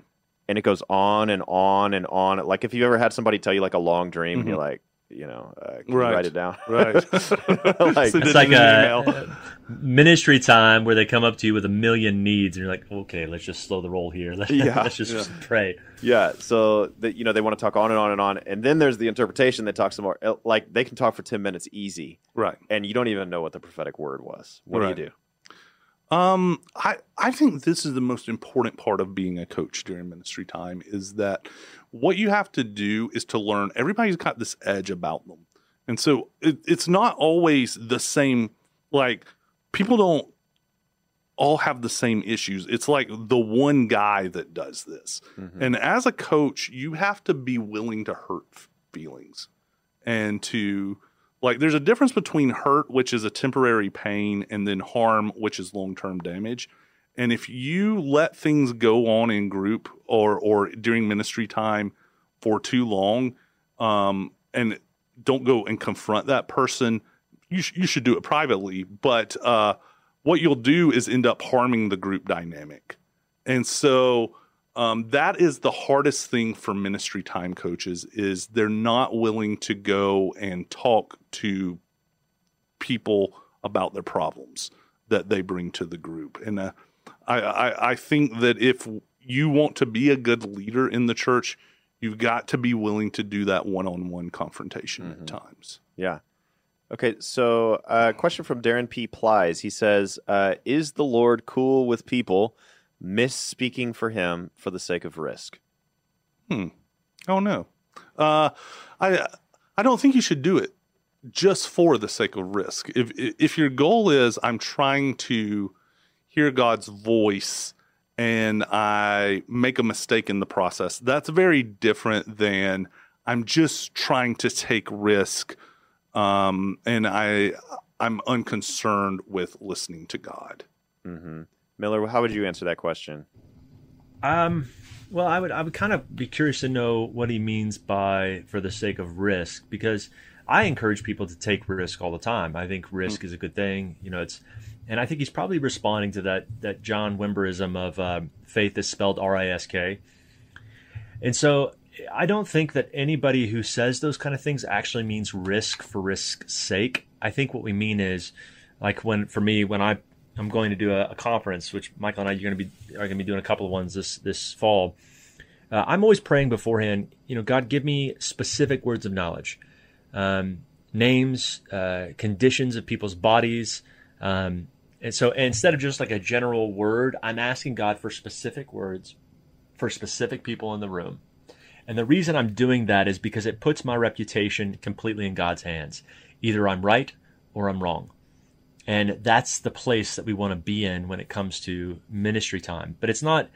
A: and it goes on and on and on. Like if you ever had somebody tell you like a long dream, and you're like, you know, uh, can you
C: Right.
A: write it down,
C: Right.
A: like,
D: It's like a
C: email.
D: ministry time where they come up to you with a million needs, and you're like, "Okay, let's just slow the roll here. Let's,
A: Yeah.
D: let's just
C: Yeah.
D: pray."
A: yeah. So that you know they want to talk on and on and on, and then there's the interpretation that talks some more. uh, Like they can talk for ten minutes easy,
C: Right.
A: and you don't even know what the prophetic word was. What
C: Right.
A: do you do?
C: Um, I, I think this is the most important part of being a coach during ministry time is that what you have to do is to learn everybody's got this edge about them. And so it, it's not always the same. Like people don't all have the same issues. It's like the one guy that does this.
A: Mhm.
C: And as a coach, you have to be willing to hurt feelings and to like there's a difference between hurt which is a temporary pain and then harm which is long-term damage. And if you let things go on in group or or during ministry time for too long um and don't go and confront that person, you sh- you should do it privately, but uh what you'll do is end up harming the group dynamic. And so um, that is the hardest thing for ministry time coaches is they're not willing to go and talk to people about their problems that they bring to the group. And uh, I, I, I think that if you want to be a good leader in the church, you've got to be willing to do that one-on-one confrontation
A: Mhm.
C: at times.
A: Yeah. Okay, so uh, question from Darren P. Plies. He says, uh, "Is the Lord cool with people misspeaking for Him for the sake of risk?" Hmm.
C: Oh no, uh, I I don't think you should do it just for the sake of risk. If if your goal is I'm trying to hear God's voice and I make a mistake in the process, that's very different than I'm just trying to take risk, um, and I I'm unconcerned with listening to God.
A: hmm Miller, how would you answer that question?
D: Um, well, I would I would kind of be curious to know what he means by for the sake of risk because I encourage people to take risk all the time. I think risk is a good thing. You know, it's and I think he's probably responding to that that John Wimberism of um, faith is spelled R I S K, and so I don't think that anybody who says those kind of things actually means risk for risk's sake. I think what we mean is like when for me when I I'm going to do a, a conference, which Michael and I you're going to be are going to be doing a couple of ones this this fall. Uh, I'm always praying beforehand. You know, God, give me specific words of knowledge, um, names, uh, conditions of people's bodies, um, and so instead of just like a general word, I'm asking God for specific words for specific people in the room. And the reason I'm doing that is because it puts my reputation completely in God's hands. Either I'm right or I'm wrong. And that's the place that we want to be in when it comes to ministry time. But it's not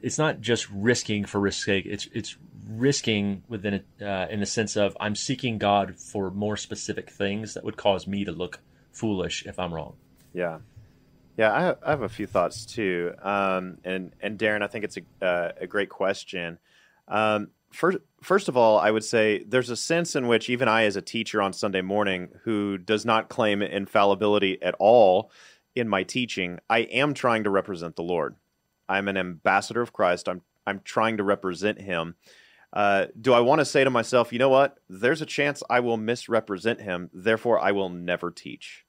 D: it's not just risking for risk's sake. It's it's risking within it uh, in the sense of I'm seeking God for more specific things that would cause me to look foolish if I'm wrong.
A: Yeah, yeah. I have, I have a few thoughts too. Um, and and Darren, I think it's a uh, a great question. Um, first, first of all, I would say there's a sense in which even I, as a teacher on Sunday morning, who does not claim infallibility at all in my teaching, I am trying to represent the Lord. I'm an ambassador of Christ. I'm I'm trying to represent Him. Uh, do I want to say to myself, you know what? There's a chance I will misrepresent Him. Therefore, I will never teach.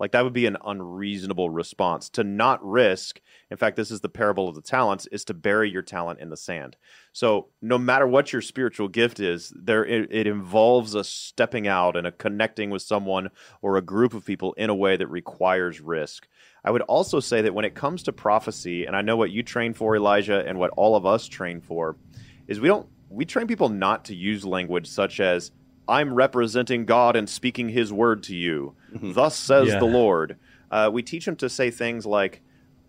A: Like that would be an unreasonable response to not risk. In fact, this is the parable of the talents: is to bury your talent in the sand. So, no matter what your spiritual gift is, there it, it involves a stepping out and a connecting with someone or a group of people in a way that requires risk. I would also say that when it comes to prophecy, and I know what you train for, Elijah, and what all of us train for, is we don't we train people not to use language such as "I'm representing God and speaking His word to you." Thus says
D: Yeah.
A: the Lord. Uh, we teach them to say things like,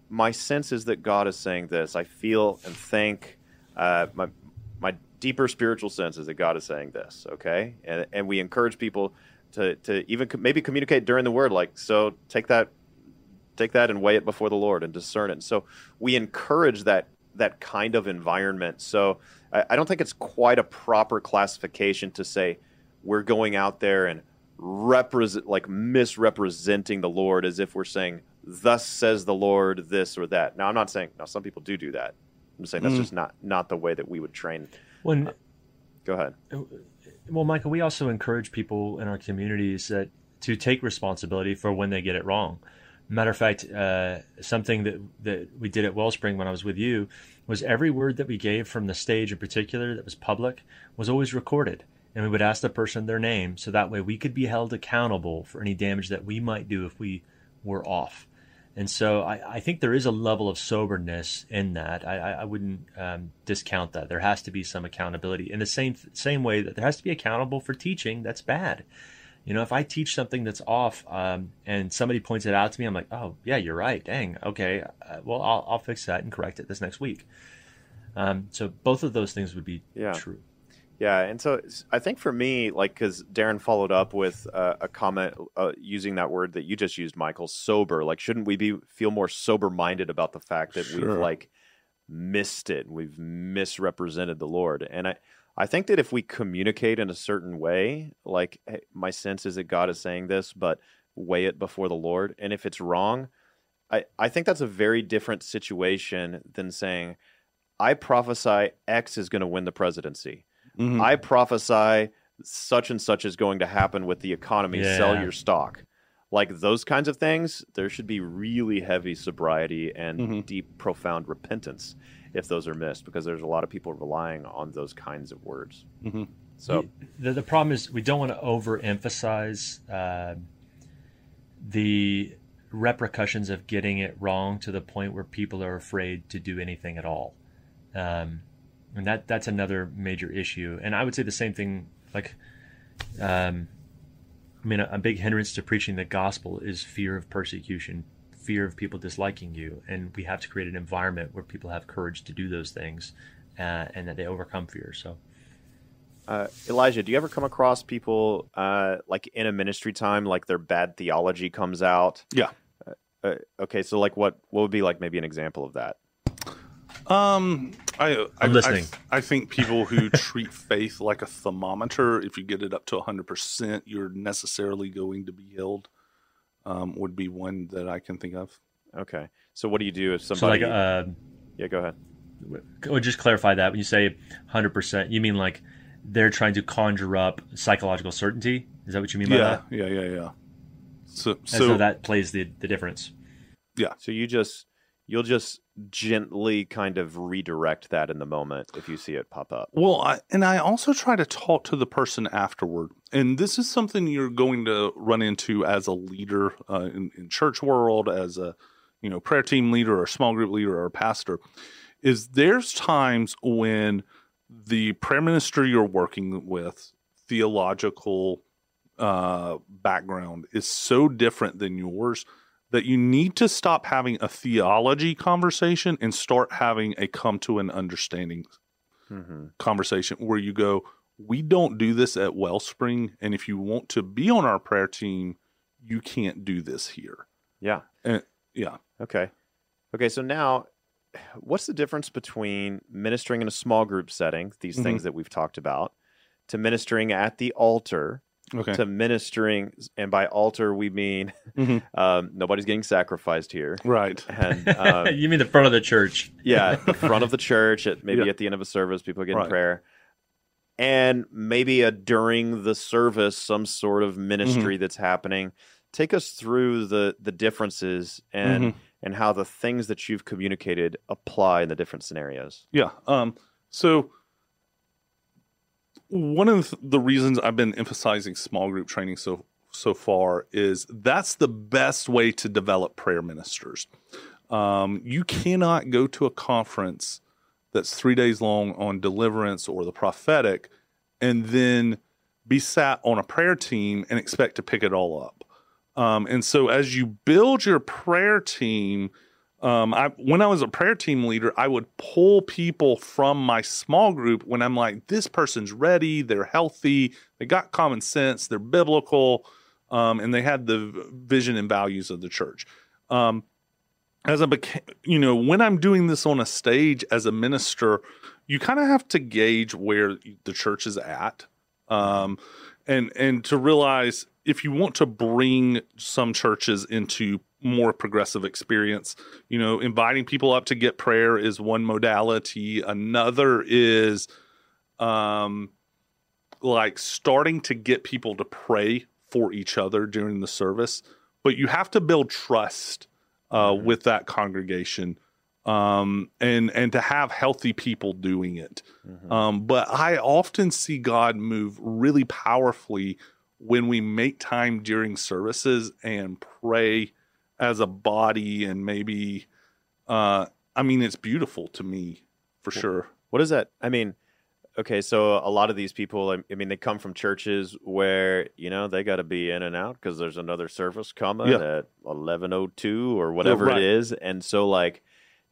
A: "My sense is that God is saying this. I feel and think." Uh, my my deeper spiritual sense is that God is saying this. Okay, and and we encourage people to to even co- maybe communicate during the word, like so. Take that take that and weigh it before the Lord and discern it. And so we encourage that that kind of environment. So I, I don't think it's quite a proper classification to say we're going out there and represent like misrepresenting the Lord as if we're saying thus says the Lord this or that. Now I'm not saying now some people do do that. I'm saying that's
C: Mhm.
A: just not not the way that we would train.
D: When
A: Go ahead.
D: well, Michael, we also encourage people in our communities that to take responsibility for when they get it wrong. Matter of fact, uh, something that that we did at Wellspring when I was with you was every word that we gave from the stage in particular that was public was always recorded, and we would ask the person their name so that way we could be held accountable for any damage that we might do if we were off. And so I, I think there is a level of soberness in that. I, I, I wouldn't um, discount that. There has to be some accountability in the same same way that there has to be accountable for teaching. That's bad. You know, if I teach something that's off um, and somebody points it out to me, I'm like, oh, yeah, you're right. Dang. Okay. Uh, well, I'll, I'll fix that and correct it this next week. Um, so both of those things would be
A: Yeah.
D: true.
A: Yeah, and so I think for me, like, because Darren followed up with uh, a comment uh, using that word that you just used, Michael, sober. Like, shouldn't we be feel more sober minded about the fact that we've like missed it, we've misrepresented the Lord, and I. I think that if we communicate in a certain way, like hey, my sense is that God is saying this, but weigh it before the Lord. And if it's wrong, I, I think that's a very different situation than saying, I prophesy X is going to win the presidency.
C: Mhm.
A: I prophesy such and such is going to happen with the economy. Sell your stock. Like those kinds of things, there should be really heavy sobriety and
C: Mhm.
A: deep, profound repentance if those are missed, because there's a lot of people relying on those kinds of words.
C: Mhm.
A: So,
D: the, the problem is we don't want to overemphasize uh, the repercussions of getting it wrong to the point where people are afraid to do anything at all. Um, and that that's another major issue. And I would say the same thing. Like, um, I mean, a, a big hindrance to preaching the gospel is fear of persecution, fear of people disliking you, and we have to create an environment where people have courage to do those things, uh, and that they overcome fear. So.
A: uh, Elijah, do you ever come across people uh, like in a ministry time, like their bad theology comes out?
C: Yeah.
A: Uh, okay, so like what what would be like maybe an example of that?
C: Um, I, I,
D: I'm listening.
C: I, I think people who treat faith like a thermometer, if you get it up to 100%, you're necessarily going to be healed, um, would be one that I can think of.
A: Okay, so what do you do if
D: So
A: somebody?
D: like, uh,
A: yeah, go ahead.
D: Or just clarify that when you say 100%, you mean like they're trying to conjure up psychological certainty? Is that what you mean by
C: Yeah,
D: that?
C: yeah, yeah, yeah. So, so,
D: so, that plays the, the difference. Yeah.
A: So you just you'll just gently kind of redirect that in the moment if you see it pop up.
C: Well, I, and I also try to talk to the person afterward. And this is something you're going to run into as a leader uh, in, in church world, as a you know prayer team leader or small group leader or pastor. Is there's times when the prayer minister you're working with theological uh, background is so different than yours that you need to stop having a theology conversation and start having a come to an understanding
A: Mm-hmm.
C: conversation where you go, we don't do this at Wellspring, and if you want to be on our prayer team, you can't do this here.
A: Yeah.
C: Yeah.
A: Okay. Okay. So now, what's the difference between ministering in a small group setting, these
C: Mhm.
A: things that we've talked about, to ministering at the altar,
C: Okay.
A: to ministering, and by altar we mean
C: Mhm.
A: um, nobody's getting sacrificed here,
C: Right.
A: and um,
D: you mean the front of the church?
A: yeah, the front of the church, at maybe
C: Yeah.
A: at the end of a service, people are getting
C: Right.
A: prayer. And maybe a during the service, some sort of
C: Mm-hmm.
A: ministry that's happening. Take us through the the differences and
C: Mhm.
A: and how the things that you've communicated apply in the different scenarios.
C: Yeah. Um, so one of the reasons I've been emphasizing small group training so so far is that's the best way to develop prayer ministers. Um, you cannot go to a conference that's three days long on deliverance or the prophetic, and then be sat on a prayer team and expect to pick it all up. Um, and so as you build your prayer team, um, I when I was a prayer team leader, I would pull people from my small group when I'm like, this person's ready, they're healthy, they got common sense, they're biblical, um, and they had the vision and values of the church. Um, as became, you know, when I'm doing this on a stage as a minister, you kind of have to gauge where the church is at, um, and and to realize if you want to bring some churches into more progressive experience, you know, inviting people up to get prayer is one modality. Another is, um, like starting to get people to pray for each other during the service, but you have to build trust uh,
A: Mhm.
C: with that congregation um, and and to have healthy people doing it.
A: Mhm.
C: Um, but I often see God move really powerfully when we make time during services and pray as a body and maybe uh I mean it's beautiful to me for sure.
A: What is that? I mean, okay, so a lot of these people, I, mean, they come from churches where you know they got to be in and out because there's another service coming
C: Yeah.
A: at eleven oh two or whatever
C: right.
A: it is, and so like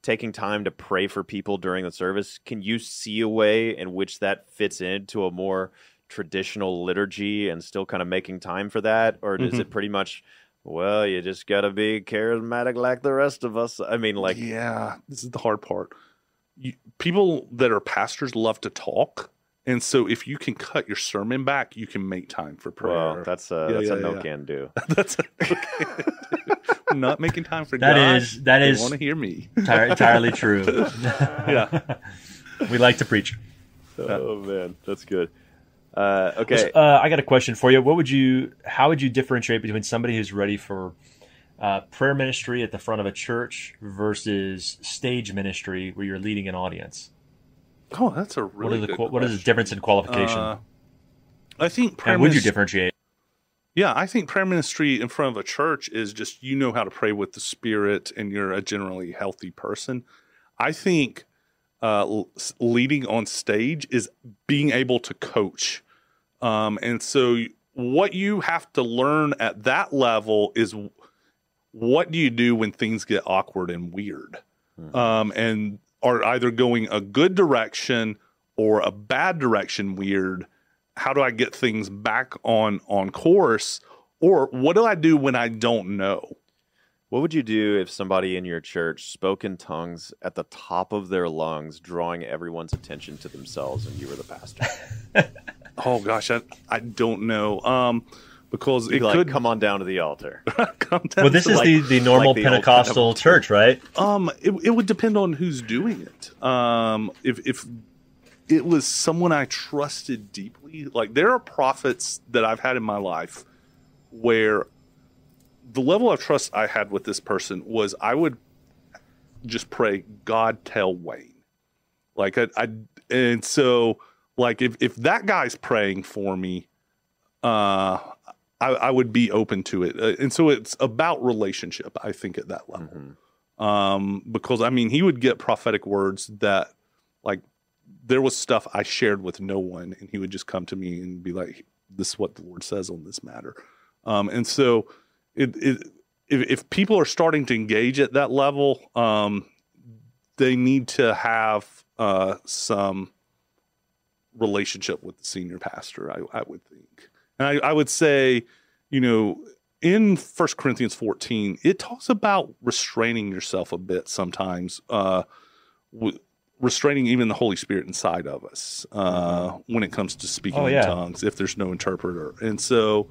A: taking time to pray for people during the service. Can you see a way in which that fits into a more traditional liturgy and still kind of making time for that, or is
C: Mhm.
A: it pretty much? Well, you just got to be charismatic like the rest of us. I mean, like,
C: yeah, this is the hard part. You, people that are pastors love to talk, and so if you can cut your sermon back, you can make time for prayer.
A: well, that's a
C: Yeah,
A: that's a no
C: yeah.
A: can do.
C: that's okay. I'm not making time for
D: That
C: God.
D: is- that
C: They
D: is-
C: want to hear me.
D: Entire- entirely true.
C: Yeah.
D: we like to preach.
A: Oh man, that's good. Uh, okay,
D: Uh, I got a question for you. What would you? How would you differentiate between somebody who's ready for uh, prayer ministry at the front of a church versus stage ministry where you're leading an audience?
C: Oh, that's a
D: What
C: really
D: are the
C: good
D: qu- what is the difference in qualification?
C: Uh, I think prayer
D: and would you differentiate?
C: Yeah, I think prayer ministry in front of a church is just you know how to pray with the Spirit and you're a generally healthy person. I think uh, leading on stage is being able to coach. Um, and so, what you have to learn at that level is what do you do when things get awkward and weird? Um, and are either going a good direction or a bad direction weird how do I get things back on on course or what do I do when I don't know?
A: What would you do if somebody in your church spoke in tongues at the top of their lungs, drawing everyone's attention to themselves, and you were the pastor?
C: Oh gosh, I, I don't know. Um because
A: You'd
C: it
A: like,
C: could
A: come on down to the altar.
C: come down
D: Well, this
C: to
D: is
C: like-
D: the, the normal
A: like the old
D: Pentecostal church, right?
C: um it, it would depend on who's doing it. Um if if it was someone I trusted deeply, like there are prophets that I've had in my life where the level of trust I had with this person was I would just pray, God tell Wayne. Like I, I and so like if if that guy's praying for me, uh I, I would be open to it. Uh, and so it's about relationship, I think, at that level.
A: Mhm.
C: Um, because I mean, he would get prophetic words that, like, there was stuff I shared with no one, and he would just come to me and be like, "This is what the Lord says on this matter." Um, and so, it, it if, if people are starting to engage at that level, um, they need to have uh, some relationship with the senior pastor. I, I would think, and I, I would say, you know, in First Corinthians 14, it talks about restraining yourself a bit sometimes, uh, w- restraining even the Holy Spirit inside of us uh, when it comes to speaking
D: Oh,
C: in tongues if there's no interpreter. And so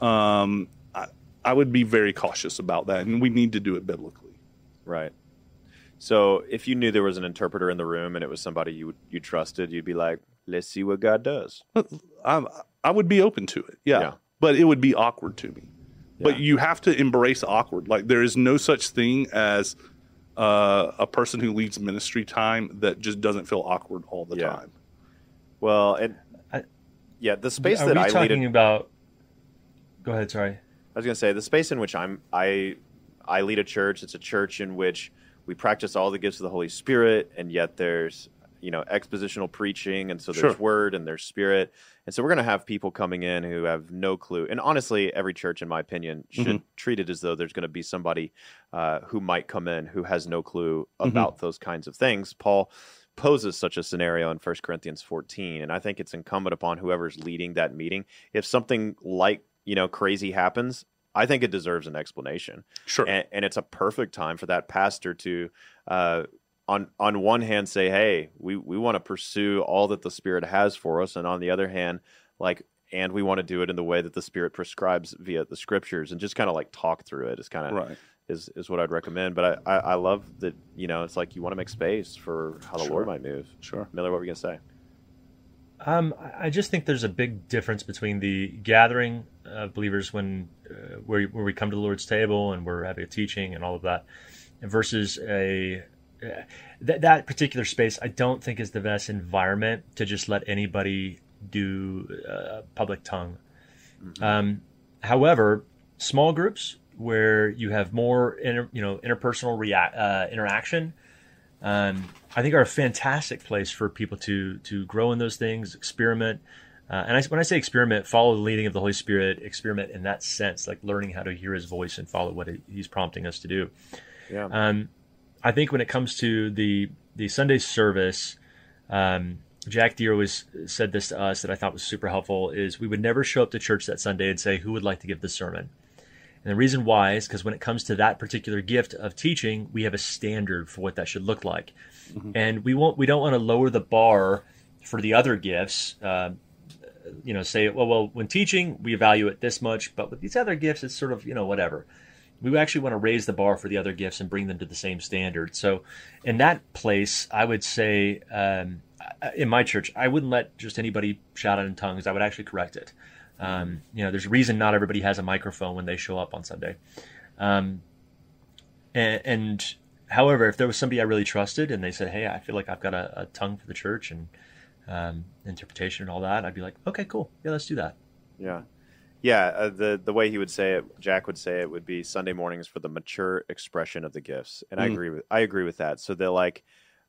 C: um, I, I would be very cautious about that, and we need to do it biblically.
A: Right. So if you knew there was an interpreter in the room and it was somebody you you trusted, you'd be like, "Let's see what God does."
C: I, I would be open to it, yeah,
A: Yeah.
C: but it would be awkward to me.
A: Yeah.
C: But you have to embrace awkward. Like there is no such thing as uh, a person who leads ministry time that just doesn't feel awkward all the
A: Yeah.
C: time.
A: Well, and
D: I-
A: yeah, the space
D: Are
A: that
D: we
A: I lead.
D: talking
A: in-
D: about? Go ahead. Sorry.
A: I was going to say the space in which I'm I I lead a church. It's a church in which we practice all the gifts of the Holy Spirit, and yet there's you know expositional preaching, and so there's
C: Sure.
A: word and there's spirit, and so we're going to have people coming in who have no clue. And honestly, every church, in my opinion, should
C: Mhm.
A: treat it as though there's going to be somebody uh, who might come in who has no clue
C: Mhm.
A: about those kinds of things. Paul poses such a scenario in 1 Corinthians 14 and I think it's incumbent upon whoever's leading that meeting if something like you know crazy happens I think it deserves an explanation
C: Sure.
A: and, and it's a perfect time for that pastor to uh, on on one hand say hey we we want to pursue all that the spirit has for us and on the other hand like and we want to do it in the way that the spirit prescribes via the scriptures and just kind of like talk through it is kind of
C: right.
A: is is what I'd recommend but I, I I love that you know it's like you want to make space for how the
C: Sure.
A: Lord might move
C: Sure.
A: Miller what were you gonna say
D: Um, I just think there's a big difference between the gathering of believers when uh, where where we come to the Lord's table and we're having a teaching and all of that, versus a uh, that that particular space. I don't think is the best environment to just let anybody do uh, public tongue. Um, however, small groups where you have more inter, you know interpersonal rea- uh, interaction, um, I think are a fantastic place for people to to grow in those things, experiment. Uh, and I, when I say experiment, follow the leading of the Holy Spirit. Experiment in that sense, like learning how to hear His voice and follow what He's prompting us to do.
A: Yeah.
D: Um, I think when it comes to the the Sunday service, um, Jack Deere always said this to us that I thought was super helpful. Is we would never show up to church that Sunday and say, "Who would like to give the sermon?" And the reason why is because when it comes to that particular gift of teaching, we have a standard for what that should look like, mm-hmm. and we won't we don't want to lower the bar for the other gifts. Uh, you know, say, well, well, when teaching, we evaluate this much, but with these other gifts, it's sort of you know whatever. We actually want to raise the bar for the other gifts and bring them to the same standard. So, in that place, I would say, um, in my church, I wouldn't let just anybody shout out in tongues. I would actually correct it. Um, you know, there's a reason not everybody has a microphone when they show up on Sunday. Um, and, and, however, if there was somebody I really trusted and they said, "Hey, I feel like I've got a, a tongue for the church and um, interpretation and all that," I'd be like, "Okay, cool, yeah, let's do that."
A: Yeah, yeah. Uh, the the way he would say it, Jack would say it would be Sunday mornings for the mature expression of the gifts, and mm. I agree with I agree with that. So they're like.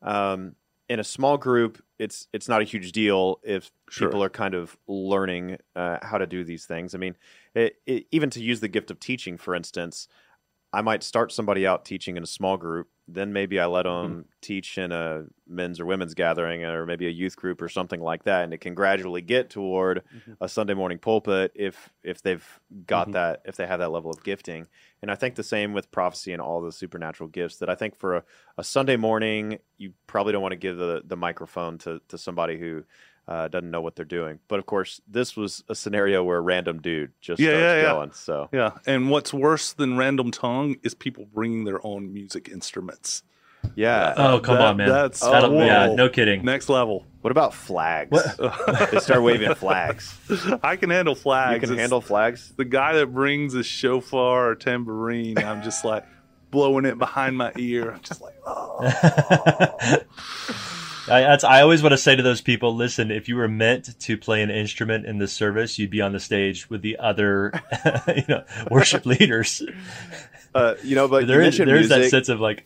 A: Um, in a small group, it's it's not a huge deal if sure. people are kind of learning uh, how to do these things. I mean, it, it, even to use the gift of teaching, for instance, I might start somebody out teaching in a small group, then maybe I let them mm-hmm. teach in a men's or women's gathering or maybe a youth group or something like that, and it can gradually get toward mm-hmm. a Sunday morning pulpit if if they've got mm-hmm. that if they have that level of gifting. And I think the same with prophecy and all the supernatural gifts. That I think for a, a Sunday morning, you probably don't want to give the the microphone to to somebody who uh, doesn't know what they're doing. But of course, this was a scenario where a random dude just yeah, starts yeah, going. So
C: yeah, and what's worse than random tongue is people bringing their own music instruments.
A: Yeah.
D: Oh come that, on, man. That's oh, yeah, no kidding.
C: Next level.
A: What about flags? What? they start waving flags.
C: I can handle flags.
A: You can it's handle flags.
C: The guy that brings a shofar or tambourine, I'm just like blowing it behind my ear. I'm just like, oh.
D: I, that's, I always want to say to those people, listen, if you were meant to play an instrument in the service, you'd be on the stage with the other, you know, worship leaders.
A: Uh, you know, but
D: there
A: is,
D: there's that sense of like,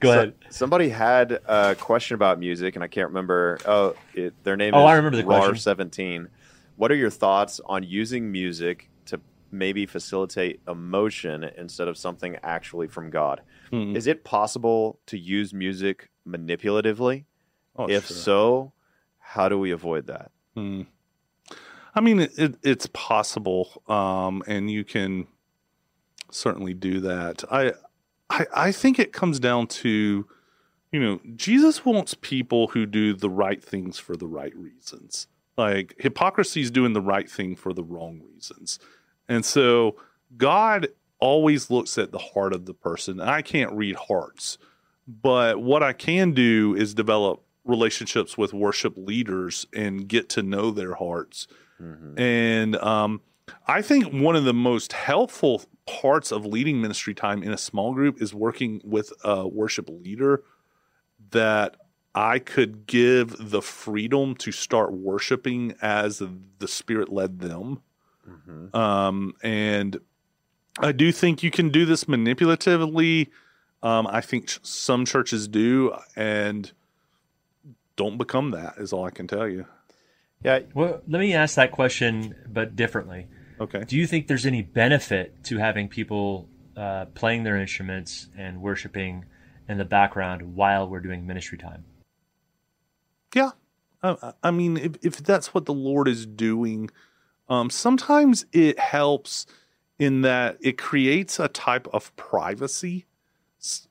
D: go so, ahead.
A: Somebody had a question about music, and I can't remember. Oh, it, their name
D: oh,
A: is
D: I remember the
A: RAR Seventeen. What are your thoughts on using music to maybe facilitate emotion instead of something actually from God? Mm-hmm. Is it possible to use music manipulatively? Oh, if sure. so, how do we avoid that?
C: Hmm. I mean, it, it's possible, um, and you can certainly do that. I, I, I think it comes down to, you know, Jesus wants people who do the right things for the right reasons. Like hypocrisy is doing the right thing for the wrong reasons, and so God always looks at the heart of the person. I can't read hearts, but what I can do is develop relationships with worship leaders and get to know their hearts. Mm-hmm. And um, I think one of the most helpful parts of leading ministry time in a small group is working with a worship leader that I could give the freedom to start worshiping as the Spirit led them. Mm-hmm. Um, and I do think you can do this manipulatively. Um, I think some churches do. And don't become that is all I can tell you.
D: Yeah. Well, let me ask that question, but differently.
C: Okay.
D: Do you think there's any benefit to having people uh, playing their instruments and worshiping in the background while we're doing ministry time?
C: Yeah. I, I mean, if, if that's what the Lord is doing, um, sometimes it helps in that it creates a type of privacy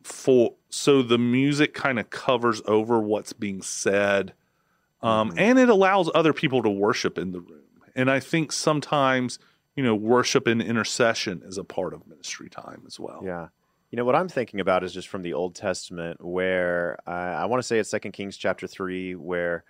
C: for so the music kind of covers over what's being said um, mm-hmm. and it allows other people to worship in the room and i think sometimes you know worship and intercession is a part of ministry time as well
A: yeah you know what i'm thinking about is just from the old testament where uh, i want to say it's second kings chapter 3 where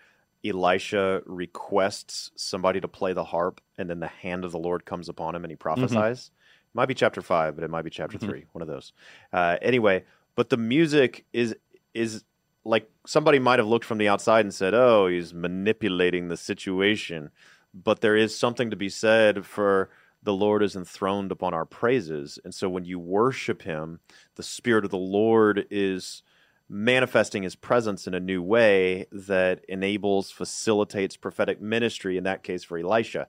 A: elisha requests somebody to play the harp and then the hand of the lord comes upon him and he mm-hmm. prophesies mm-hmm might be chapter five, but it might be chapter mm-hmm. three. One of those. Uh, anyway, but the music is is like somebody might have looked from the outside and said, "Oh, he's manipulating the situation," but there is something to be said for the Lord is enthroned upon our praises, and so when you worship Him, the Spirit of the Lord is manifesting his presence in a new way that enables, facilitates prophetic ministry, in that case for Elisha.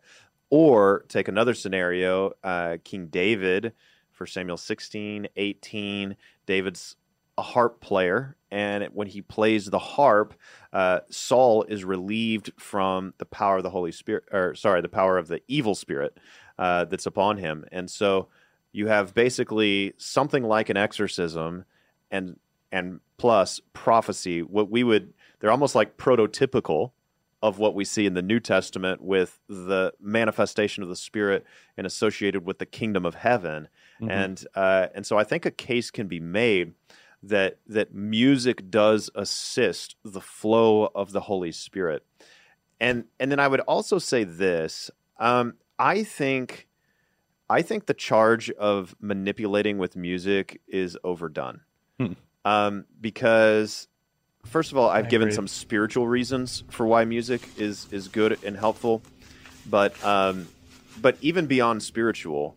A: Or take another scenario uh, King David, for Samuel 16, 18, David's a harp player, and when he plays the harp, uh, Saul is relieved from the power of the Holy Spirit, or sorry, the power of the evil spirit uh, that's upon him. And so you have basically something like an exorcism, and and plus prophecy. What we would they're almost like prototypical of what we see in the New Testament with the manifestation of the Spirit and associated with the kingdom of heaven. Mm-hmm. And uh, and so I think a case can be made that that music does assist the flow of the Holy Spirit. And and then I would also say this. Um, I think I think the charge of manipulating with music is overdone. Hmm. Um, because first of all, I've given some spiritual reasons for why music is is good and helpful, but um, but even beyond spiritual,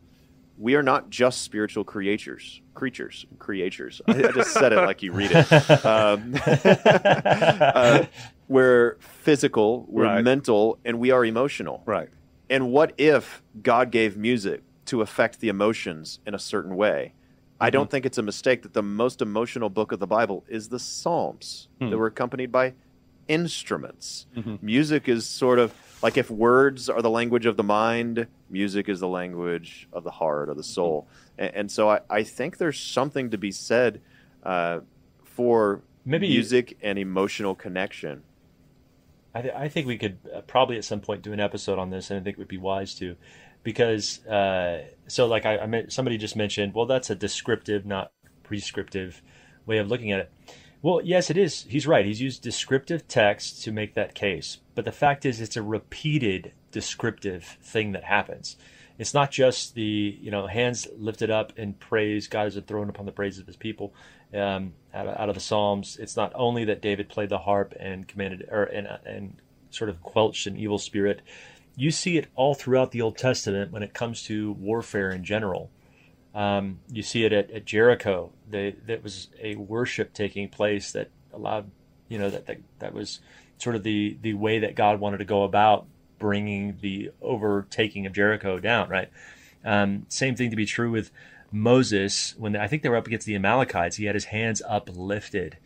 A: we are not just spiritual creatures, creatures, creatures. I, I just said it like you read it. Um, uh, we're physical, we're right. mental, and we are emotional.
C: Right.
A: And what if God gave music to affect the emotions in a certain way? Mm-hmm. I don't think it's a mistake that the most emotional book of the Bible is the Psalms hmm. that were accompanied by instruments. Mm-hmm. Music is sort of like if words are the language of the mind, music is the language of the heart or the mm-hmm. soul. Mm-hmm. And, and, so I, I, think there's something to be said uh, for Maybe music and emotional connection.
D: I, th- I, think we could uh, probably at some point do an episode on this, and I think it would be wise to, because uh, so like I, I somebody just mentioned, well, that's a descriptive, not prescriptive way of looking at it. Well, yes, it is. He's right. He's used descriptive text to make that case. But the fact is, it's a repeated descriptive thing that happens. It's not just the you know hands lifted up in praise. God is enthroned upon the praises of His people um, out, of, out, of, the Psalms. It's not only that David played the harp and commanded or and, and sort of quelched an evil spirit. You see it all throughout the Old Testament when it comes to warfare in general. Um, you see it at, at Jericho. They, that was a worship taking place that allowed, you know, that, that that was sort of the the way that God wanted to go about bringing the overtaking of Jericho down. Right. Um, same thing to be true with Moses when I think they were up against the Amalekites. He had his hands uplifted,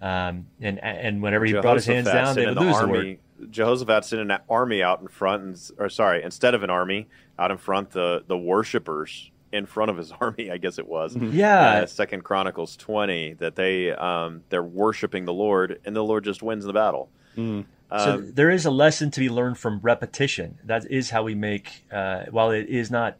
D: um, and and whenever he brought his hands down, they would the lose army, the word.
A: Jehoshaphat sent an army out in front, and, or sorry, instead of an army out in front, the the worshippers in front of his army, I guess it was.
D: Mm-hmm. Yeah.
A: Uh, Second Chronicles twenty that they um, they're worshiping the Lord, and the Lord just wins the battle.
D: Mm. Um, so there is a lesson to be learned from repetition. That is how we make. Uh, while it is not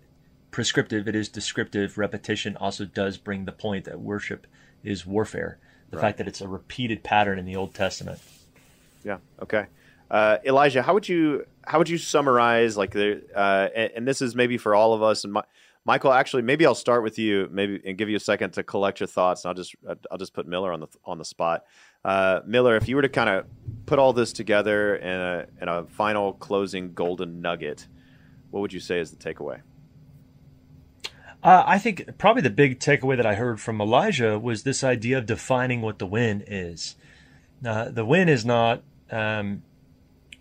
D: prescriptive, it is descriptive. Repetition also does bring the point that worship is warfare. The right. fact that it's a repeated pattern in the Old Testament.
A: Yeah. Okay. Uh, Elijah, how would you how would you summarize like the uh, and, and, this is maybe for all of us and my, Michael, actually, maybe I'll start with you, maybe, and give you a second to collect your thoughts. And I'll just I'll just put Miller on the on the spot. Uh, Miller, if you were to kind of put all this together in a in a final closing golden nugget, what would you say is the takeaway?
D: Uh, I think probably the big takeaway that I heard from Elijah was this idea of defining what the win is. Uh, the win is not um,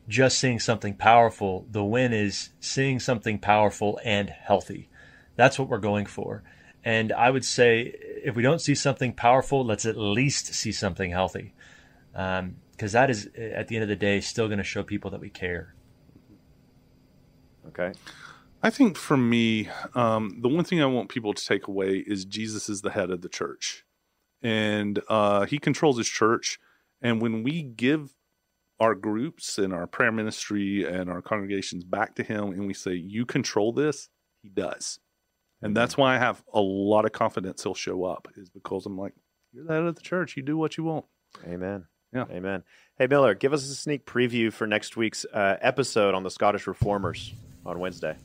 D: just seeing something powerful. The win is seeing something powerful and healthy. That's what we're going for. And I would say if we don't see something powerful, let's at least see something healthy. Because um, that is, at the end of the day, still going to show people that we care.
A: Okay.
C: I think for me, um, the one thing I want people to take away is Jesus is the head of the church. And uh, he controls his church. And when we give our groups and our prayer ministry and our congregations back to him and we say, You control this, he does. And that's why I have a lot of confidence he'll show up, is because I'm like, you're the head of the church. You do what you want.
A: Amen.
C: Yeah.
A: Amen. Hey, Miller, give us a sneak preview for next week's uh, episode on the Scottish Reformers on Wednesday.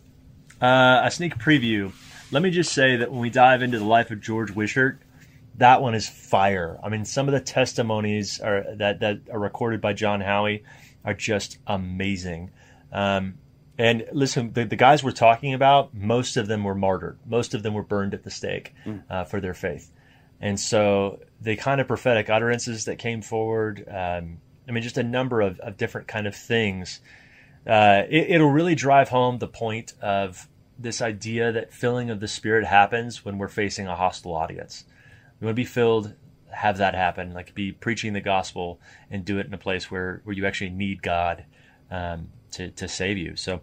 D: Uh, a sneak preview. Let me just say that when we dive into the life of George Wishart, that one is fire. I mean, some of the testimonies are, that, that are recorded by John Howie are just amazing. Um, and listen, the, the, guys we're talking about, most of them were martyred. Most of them were burned at the stake mm. uh, for their faith. And so the kind of prophetic utterances that came forward, um, I mean, just a number of, of different kind of things. Uh, it, it'll really drive home the point of this idea that filling of the Spirit happens when we're facing a hostile audience. We want to be filled, have that happen, like be preaching the gospel and do it in a place where, where you actually need God um, to, to save you. So,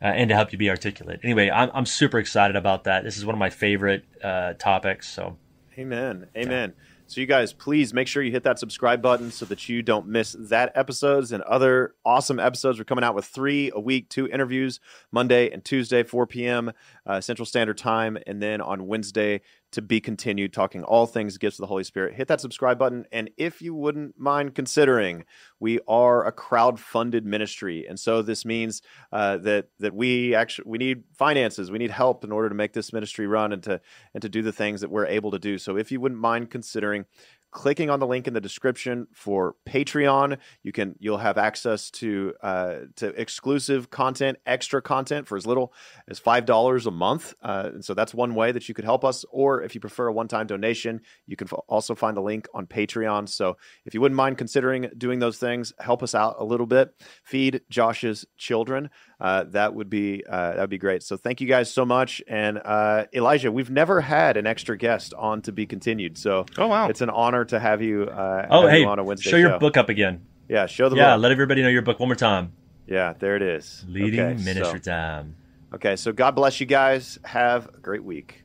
D: uh, and to help you be articulate. Anyway, I'm, I'm super excited about that. This is one of my favorite uh, topics. So,
A: Amen. Amen. So you guys, please make sure you hit that subscribe button so that you don't miss that episodes and other awesome episodes. We're coming out with three a week, two interviews Monday and Tuesday, 4 p.m. Uh, Central Standard Time, and then on Wednesday to be continued talking all things gifts of the Holy Spirit. Hit that subscribe button, and if you wouldn't mind considering, we are a crowd-funded ministry, and so this means uh, that that we actually we need finances, we need help in order to make this ministry run and to and to do the things that we're able to do. So if you wouldn't mind considering clicking on the link in the description for Patreon. You can you'll have access to uh, to exclusive content, extra content for as little as five dollars a month. Uh, and so that's one way that you could help us. Or if you prefer a one time donation, you can f- also find the link on Patreon. So if you wouldn't mind considering doing those things, help us out a little bit. Feed Josh's children. Uh, that would be uh, that would be great. So thank you guys so much. And uh, Elijah, we've never had an extra guest on to be continued. So
C: Oh, wow.
A: it's an honor to have you. Uh,
D: oh,
A: have
D: hey,
A: you on a Wednesday
D: show your
A: show.
D: book up again.
A: Yeah, show the
D: Yeah,
A: book.
D: let everybody know your book one more time.
A: yeah, there it is.
D: Leading
A: Okay,
D: Ministry
A: so-
D: Time.
A: okay, so God bless you guys. Have a great week.